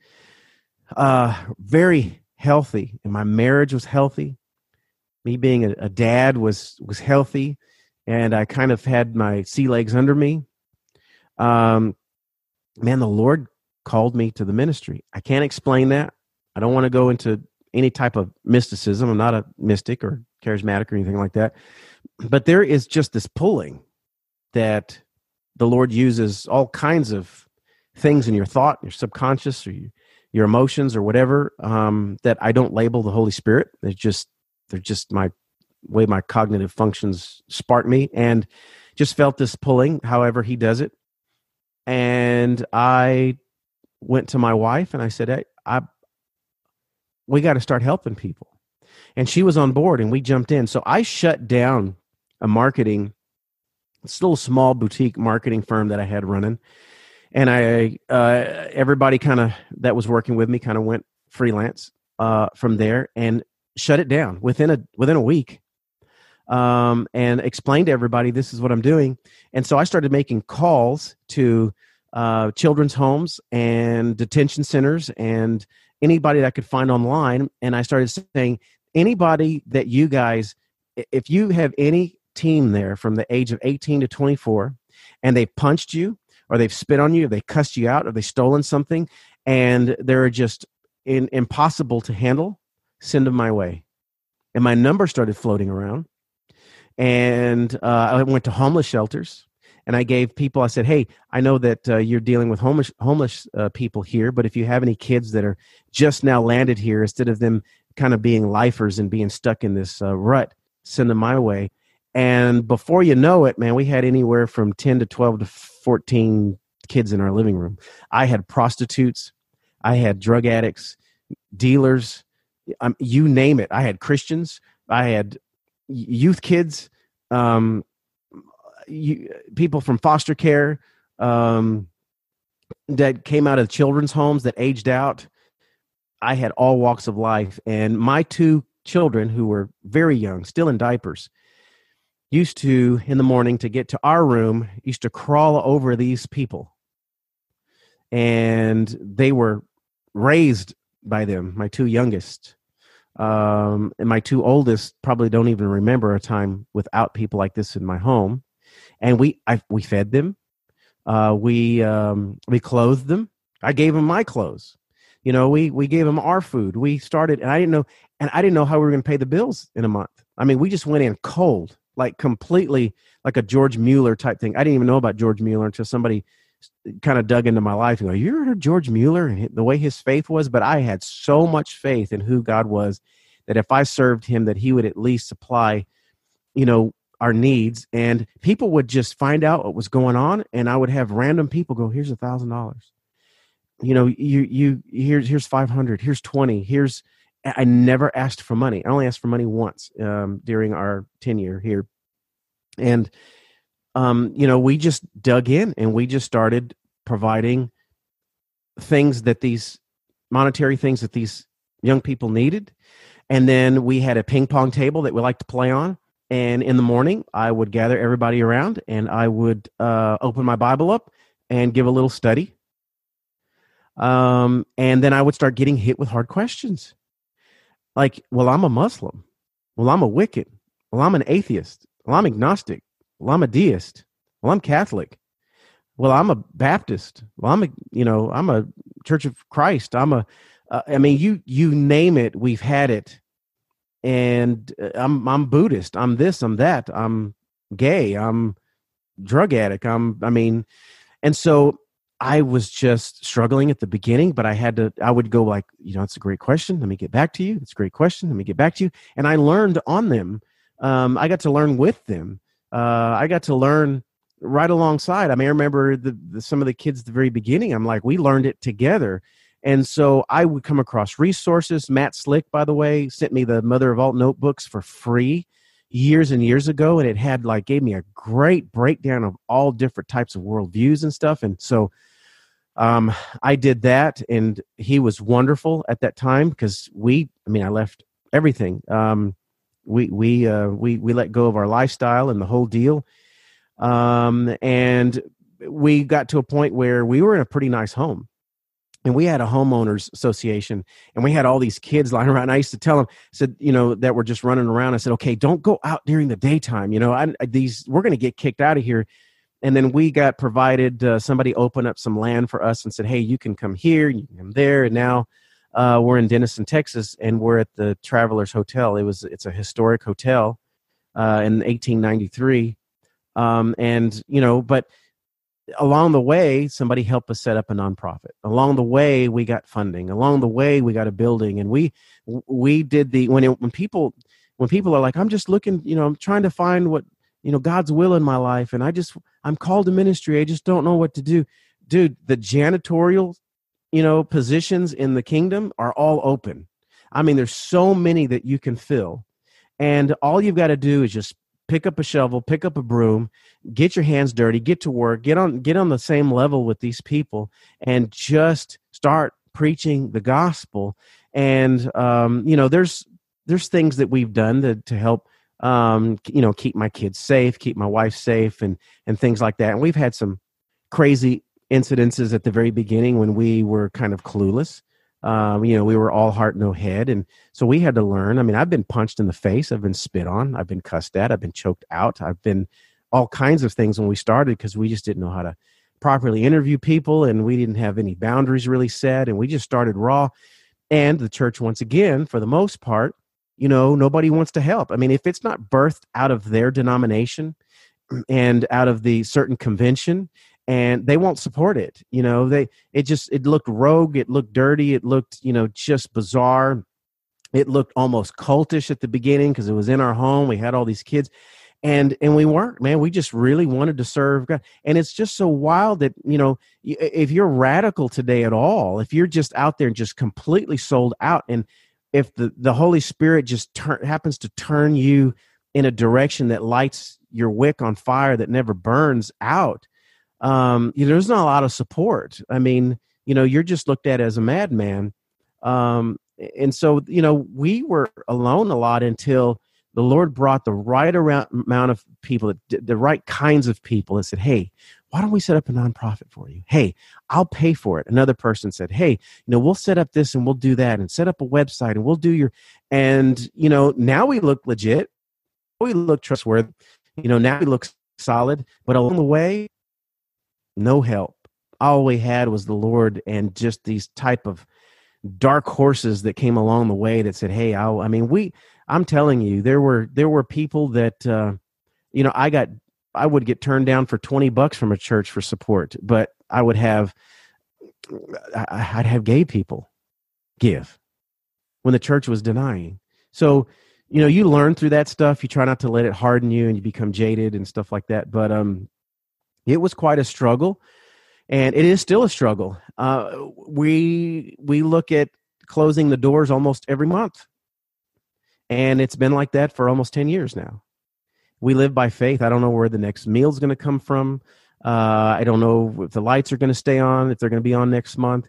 uh, very healthy and my marriage was healthy, me being a, a, dad was was healthy, and I kind of had my sea legs under me. Um, man, the Lord called me to the ministry. I can't explain that. I don't want to go into any type of mysticism. I'm not a mystic or charismatic or anything like that. But there is just this pulling that the Lord uses all kinds of things in your thought, your subconscious, or your emotions, or whatever um, that I don't label the Holy Spirit. They're just they're just my way my cognitive functions spark me, and just felt this pulling. However, He does it, and I went to my wife and I said, "Hey, I we got to start helping people," and she was on board, and we jumped in. So I shut down a marketing still a small boutique marketing firm that I had running. And I, uh, everybody kind of that was working with me kind of went freelance uh, from there and shut it down within a within a week. Um, and explained to everybody this is what I'm doing. And so I started making calls to uh, children's homes and detention centers and anybody that I could find online. And I started saying, anybody that you guys, if you have any team there from the age of 18 to 24 and they punched you or they've spit on you or they cussed you out or they stolen something and they're just in, impossible to handle send them my way. And my number started floating around and uh, i went to homeless shelters and i gave people i said hey i know that uh, you're dealing with homeless homeless uh, people here but if you have any kids that are just now landed here instead of them kind of being lifers and being stuck in this uh, rut send them my way and before you know it, man, we had anywhere from 10 to 12 to 14 kids in our living room. I had prostitutes, I had drug addicts, dealers, um, you name it. I had Christians, I had youth kids, um, you, people from foster care um, that came out of children's homes that aged out. I had all walks of life, and my two children, who were very young, still in diapers, used to in the morning to get to our room used to crawl over these people. And they were raised by them my two youngest. Um, and my two oldest probably don't even remember a time without people like this in my home. And we I, we fed them. Uh, we um, we clothed them. I gave them my clothes. You know we we gave them our food. We started and i didn't know and i didn't know how we were going to pay the bills in a month. I mean we just went in cold like completely like a George Mueller type thing. I didn't even know about George Mueller until somebody kind of dug into my life and go, "You heard George Mueller and the way his faith was?" But I had so much faith in who God was that if I served Him, that He would at least supply, you know, our needs. And people would just find out what was going on, and I would have random people go, "Here's a thousand dollars." You know, you you here's here's five hundred. Here's twenty. Here's I never asked for money. I only asked for money once um, during our tenure here, and um, you know, we just dug in and we just started providing things that these monetary things that these young people needed, and then we had a ping pong table that we like to play on. And in the morning, I would gather everybody around and I would uh, open my Bible up and give a little study. Um, and then I would start getting hit with hard questions like, well, I'm a Muslim. Well, I'm a Wiccan. Well, I'm an atheist. Well, I'm agnostic. Well, I'm a deist. Well, I'm Catholic. Well, I'm a Baptist. Well, I'm a, you know, I'm a Church of Christ. I'm a, uh, I mean, you, you name it, we've had it. And uh, I'm, I'm Buddhist. I'm this, I'm that. I'm gay. I'm drug addict. I'm, I mean, and so I was just struggling at the beginning, but I had to, I would go like, you know, it's a great question. Let me get back to you. It's a great question. Let me get back to you. And I learned on them. Um, I got to learn with them. Uh, I got to learn right alongside. I mean, I remember the, the, some of the kids at the very beginning. I'm like, we learned it together. And so I would come across resources. Matt Slick, by the way, sent me the Mother of All notebooks for free years and years ago. And it had like, gave me a great breakdown of all different types of worldviews and stuff. And so, um, I did that, and he was wonderful at that time because we, I mean, I left everything. Um, we we uh, we we let go of our lifestyle and the whole deal, um, and we got to a point where we were in a pretty nice home. And we had a homeowners association, and we had all these kids lying around. I used to tell them, said, you know, that were just running around. I said, okay, don't go out during the daytime. You know, I, these we're going to get kicked out of here and then we got provided uh, somebody opened up some land for us and said hey you can come here you can come there. And now uh, we're in denison texas and we're at the travelers hotel. It was it's a historic hotel uh, in 1893 um, and you know but along the way somebody helped us set up a nonprofit. Along the way we got funding. Along the way we got a building. And we we did the when it, when people when people are like i'm just looking you know i'm trying to find what you know god's will in my life and i just i'm called to ministry. I just don't know what to do. Dude the janitorial you know positions in the kingdom are all open. I mean there's so many that you can fill and all you've got to do is just pick up a shovel pick up a broom get your hands dirty get to work get on get on the same level with these people and just start preaching the gospel. And um, you know there's there's things that we've done to, to help um, you know, keep my kids safe, keep my wife safe, and and things like that. And we've had some crazy incidences at the very beginning when we were kind of clueless. Um, you know, we were all heart, no head, and so we had to learn. I mean, I've been punched in the face, I've been spit on, I've been cussed at, I've been choked out, I've been all kinds of things when we started because we just didn't know how to properly interview people, and we didn't have any boundaries really set, and we just started raw. And the church, once again, for the most part, you know nobody wants to help. I mean if it's not birthed out of their denomination and out of the certain convention and they won't support it you know they it just it looked rogue it looked dirty it looked you know just bizarre. It looked almost cultish at the beginning because it was in our home we had all these kids and and we weren't man we just really wanted to serve god. And it's just so wild that you know if you're radical today at all if you're just out there and just completely sold out and if the, the Holy Spirit just happens to turn you in a direction that lights your wick on fire that never burns out, um, you know, there's not a lot of support. I mean, you know, you're just looked at as a madman. Um, and so, you know, we were alone a lot until the Lord brought the right around, amount of people, the right kinds of people, and said, "Hey, why don't we set up a nonprofit for you? Hey, I'll pay for it." Another person said, "Hey, you know, we'll set up this and we'll do that, and set up a website and we'll do your." And you know, now we look legit, we look trustworthy, you know, now we look solid, but along the way, no help. All we had was the Lord and just these type of dark horses that came along the way that said, "Hey, I'll." I mean, we I'm telling you, there were there were people that uh, you know I got I would get turned down for twenty bucks from a church for support, but I would have I'd have gay people give when the church was denying. So you know you learn through that stuff. You try not to let it harden you, and you become jaded and stuff like that. But um, it was quite a struggle, and it is still a struggle. Uh, we we look at closing the doors almost every month and it's been like that for almost 10 years now. We live by faith. I don't know where the next meal's going to come from. Uh, I don't know if the lights are going to stay on, if they're going to be on next month.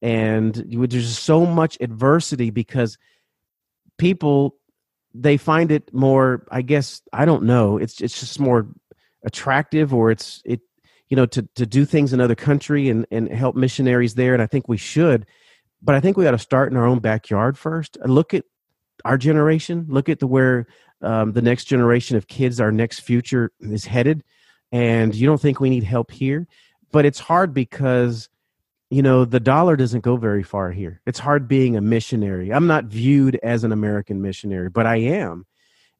And there's so much adversity because people they find it more i guess i don't know it's it's just more attractive or it's it you know to to do things in other country and and help missionaries there and i think we should but i think we got to start in our own backyard first look at our generation. Look at the where um, the next generation of kids, our next future is headed. And you don't think we need help here, but it's hard because you know the dollar doesn't go very far here. It's hard being a missionary. I'm not viewed as an American missionary, but I am.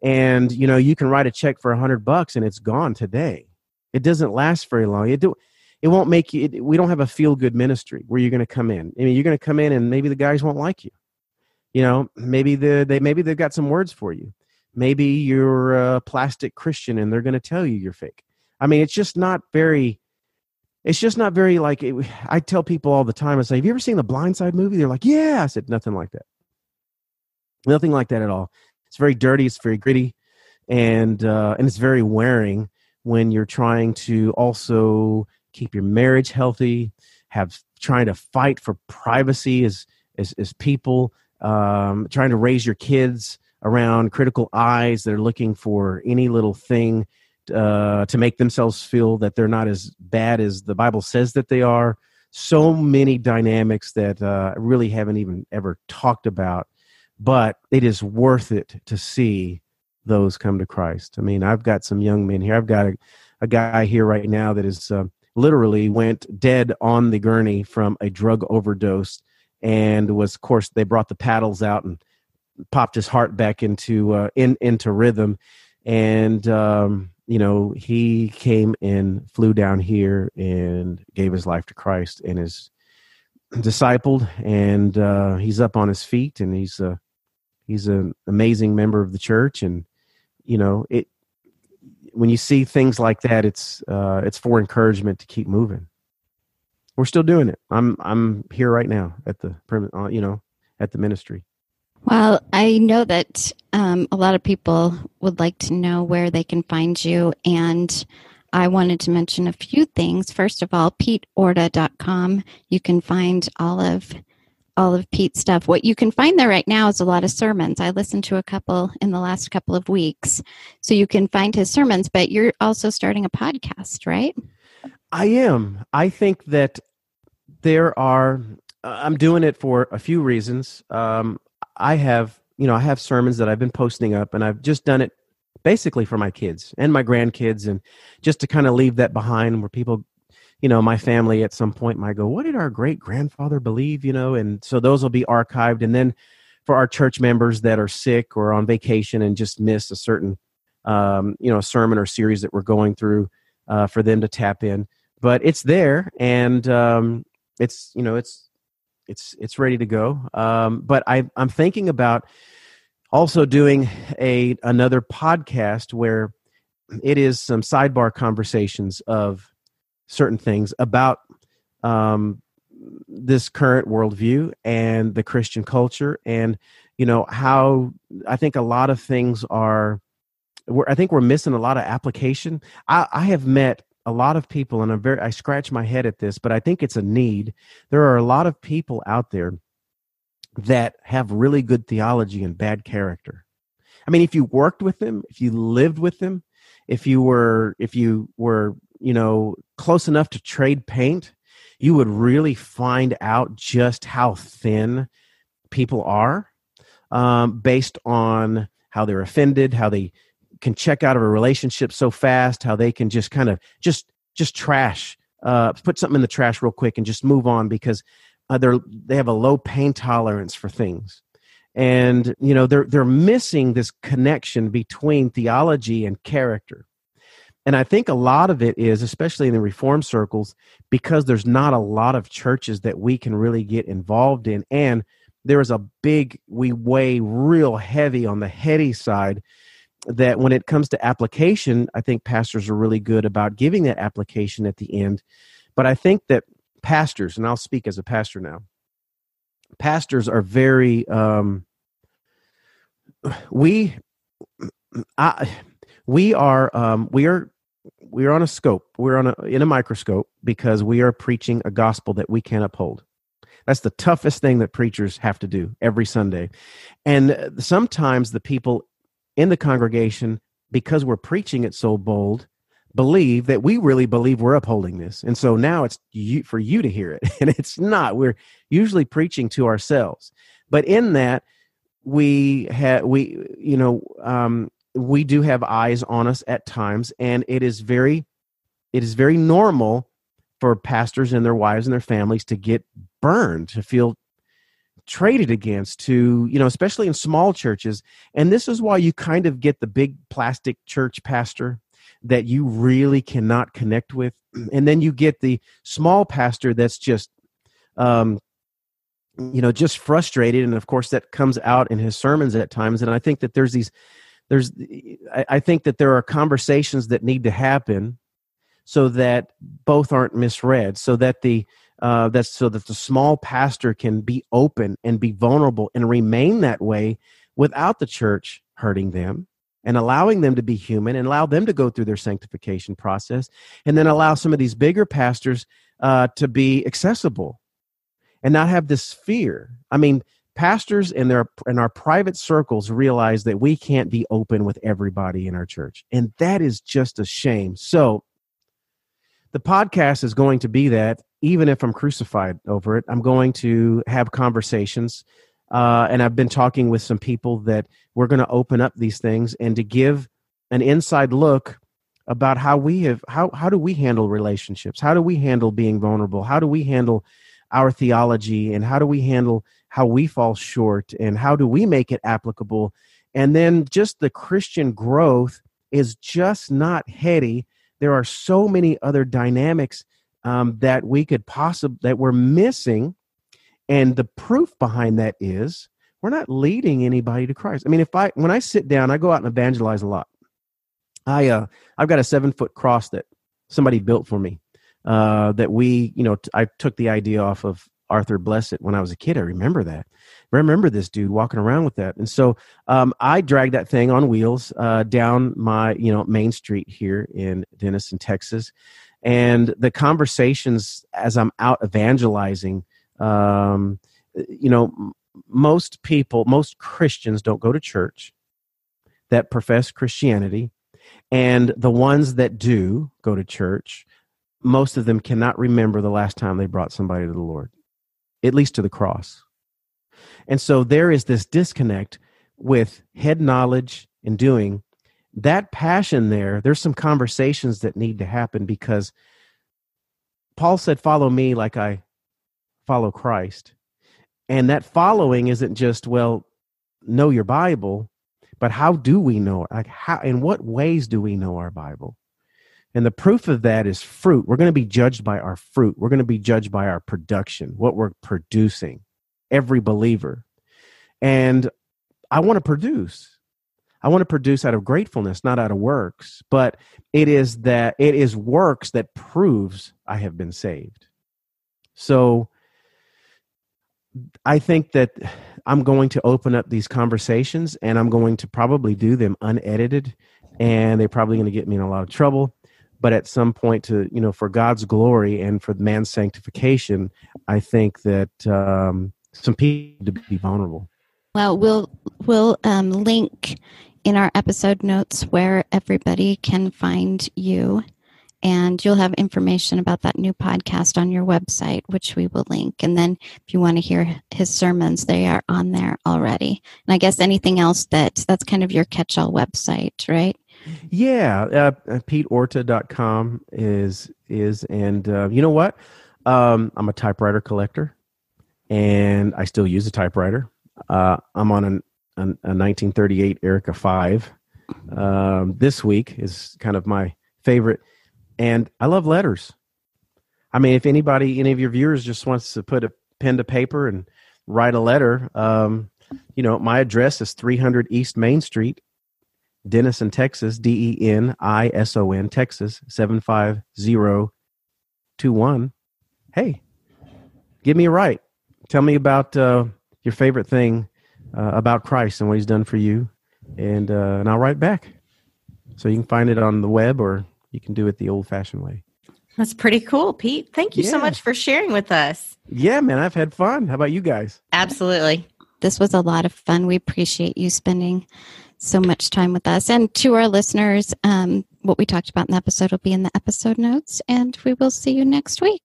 And you know, you can write a check for a hundred bucks and it's gone today. It doesn't last very long. It do, it won't make you. It, we don't have a feel good ministry where you're going to come in. I mean, you're going to come in and maybe the guys won't like you you know maybe the, they maybe they've got some words for you maybe you're a plastic christian and they're going to tell you you're fake. I mean it's just not very it's just not very like it, i tell people all the time i say have you ever seen the blind side movie? They're like yeah. I said nothing like that. Nothing like that at all. It's very dirty it's very gritty and uh, and it's very wearing when you're trying to also keep your marriage healthy have trying to fight for privacy as as, as people um, trying to raise your kids around critical eyes that are looking for any little thing uh, to make themselves feel that they're not as bad as the Bible says that they are. So many dynamics that uh, really haven't even ever talked about, but it is worth it to see those come to Christ. I mean, I've got some young men here. I've got a, a guy here right now that is uh, literally went dead on the gurney from a drug overdose and was of course they brought the paddles out and popped his heart back into uh, in into rhythm and um, you know he came and flew down here and gave his life to christ and is discipled and uh, he's up on his feet and he's a he's an amazing member of the church and you know it when you see things like that it's uh, it's for encouragement to keep moving we're still doing it. I'm I'm here right now at the uh, you know at the ministry. Well, I know that um, a lot of people would like to know where they can find you, and I wanted to mention a few things. First of all, PeteOrta.com. You can find all of all of Pete's stuff. What you can find there right now is a lot of sermons. I listened to a couple in the last couple of weeks, so you can find his sermons. But you're also starting a podcast, right? I am. I think that there are. I'm doing it for a few reasons. Um, I have, you know, I have sermons that I've been posting up, and I've just done it basically for my kids and my grandkids, and just to kind of leave that behind, where people, you know, my family at some point might go, "What did our great grandfather believe?" You know, and so those will be archived, and then for our church members that are sick or on vacation and just miss a certain, um, you know, sermon or series that we're going through, uh, for them to tap in but it's there and um, it's you know it's it's it's ready to go. Um, but I I'm thinking about also doing a another podcast where it is some sidebar conversations of certain things about um, this current worldview and the Christian culture, and you know how I think a lot of things are. I think we're missing a lot of application. I, I have met a lot of people, and I'm very, I scratch my head at this, but I think it's a need. There are a lot of people out there that have really good theology and bad character. I mean, if you worked with them, if you lived with them, if you were if you were, you know, close enough to trade paint, you would really find out just how thin people are um, based on how they're offended, how they can check out of a relationship so fast, how they can just kind of just just trash, uh, put something in the trash real quick and just move on because uh, they're they have a low pain tolerance for things, and you know they're they're missing this connection between theology and character. And I think a lot of it is, especially in the reform circles, because there's not a lot of churches that we can really get involved in. And there is a big, we weigh real heavy on the heady side that when it comes to application, I think pastors are really good about giving that application at the end. But I think that pastors, and I'll speak as a pastor now, pastors are very, um, we, I, we are, um, we are, we are on a scope. We're on a in a microscope because we are preaching a gospel that we can't uphold. That's the toughest thing that preachers have to do every Sunday. And sometimes the people in the congregation, because we're preaching it so bold, believe that we really believe we're upholding this. And so now it's you, for you to hear it. And it's not. We're usually preaching to ourselves. But in that, we have, we, you know, um, we do have eyes on us at times. And it is very, it is very normal for pastors and their wives and their families to get burned, to feel traded against to you know especially in small churches. And this is why you kind of get the big plastic church pastor that you really cannot connect with. And then you get the small pastor that's just um you know just frustrated. And of course that comes out in his sermons at times. And i think that there's these there's i, I think that there are conversations that need to happen so that both aren't misread so that the uh, that's so that the small pastor can be open and be vulnerable and remain that way without the church hurting them and allowing them to be human and allow them to go through their sanctification process and then allow some of these bigger pastors uh, to be accessible and not have this fear. I mean pastors in their in our private circles realize that we can't be open with everybody in our church and that is just a shame. So the podcast is going to be that even if I'm crucified over it, I'm going to have conversations. Uh, and I've been talking with some people that we're going to open up these things and to give an inside look about how we have how how do we handle relationships? How do we handle being vulnerable? How do we handle our theology? And how do we handle how we fall short? And how do we make it applicable? And then just the christian growth is just not heady. There are so many other dynamics um, that we could possibly that we're missing and the proof behind that is we're not leading anybody to christ. I mean if i when i sit down i go out and evangelize a lot. I uh i've got a seven foot cross that somebody built for me uh that we you know t- I took the idea off of arthur blessitt when i was a kid. I remember that. I remember this dude walking around with that. And so um, i dragged that thing on wheels uh, down my you know main street here in denison texas and the conversations as i'm out evangelizing um, you know most people most christians don't go to church that profess christianity. And the ones that do go to church most of them cannot remember the last time they brought somebody to the lord at least to the cross. And so there is this disconnect with head knowledge and doing that passion there there's some conversations that need to happen because paul said follow me like i follow christ. And that following isn't just well know your bible but how do we know it like how in what ways do we know our bible? And the proof of that is fruit. We're going to be judged by our fruit. We're going to be judged by our production what we're producing every believer. And i want to produce I want to produce out of gratefulness, not out of works. But it is that it is works that proves I have been saved. So I think that I'm going to open up these conversations and I'm going to probably do them unedited and they're probably going to get me in a lot of trouble. But at some point, to you know, for God's glory and for man's sanctification, I think that um, some people to be vulnerable. Well, we'll we'll um, link in our episode notes where everybody can find you, and you'll have information about that new podcast on your website, which we will link. And then, if you want to hear his sermons, they are on there already. And I guess anything else that that's kind of your catch-all website, right? Yeah, uh, PeteOrta.com is is, and uh, you know what? Um, I'm a typewriter collector, and I still use a typewriter. Uh, I'm on an, a 1938 Erika Five. Um, this week is kind of my favorite, and I love letters. I mean, if anybody, any of your viewers, just wants to put a pen to paper and write a letter, um, you know, my address is 300 East Main Street, Denison, Texas, D E N I S O N, Texas, 75021. Hey, give me a write. Tell me about uh, your favorite thing uh, about Christ and what he's done for you. And, uh, and I'll write back. So you can find it on the web or you can do it the old fashioned way. That's pretty cool, Pete. Thank you so much for sharing with us. Yeah, man, I've had fun. How about you guys? Absolutely. This was a lot of fun. We appreciate you spending so much time with us. And to our listeners, um, what we talked about in the episode will be in the episode notes, and we will see you next week.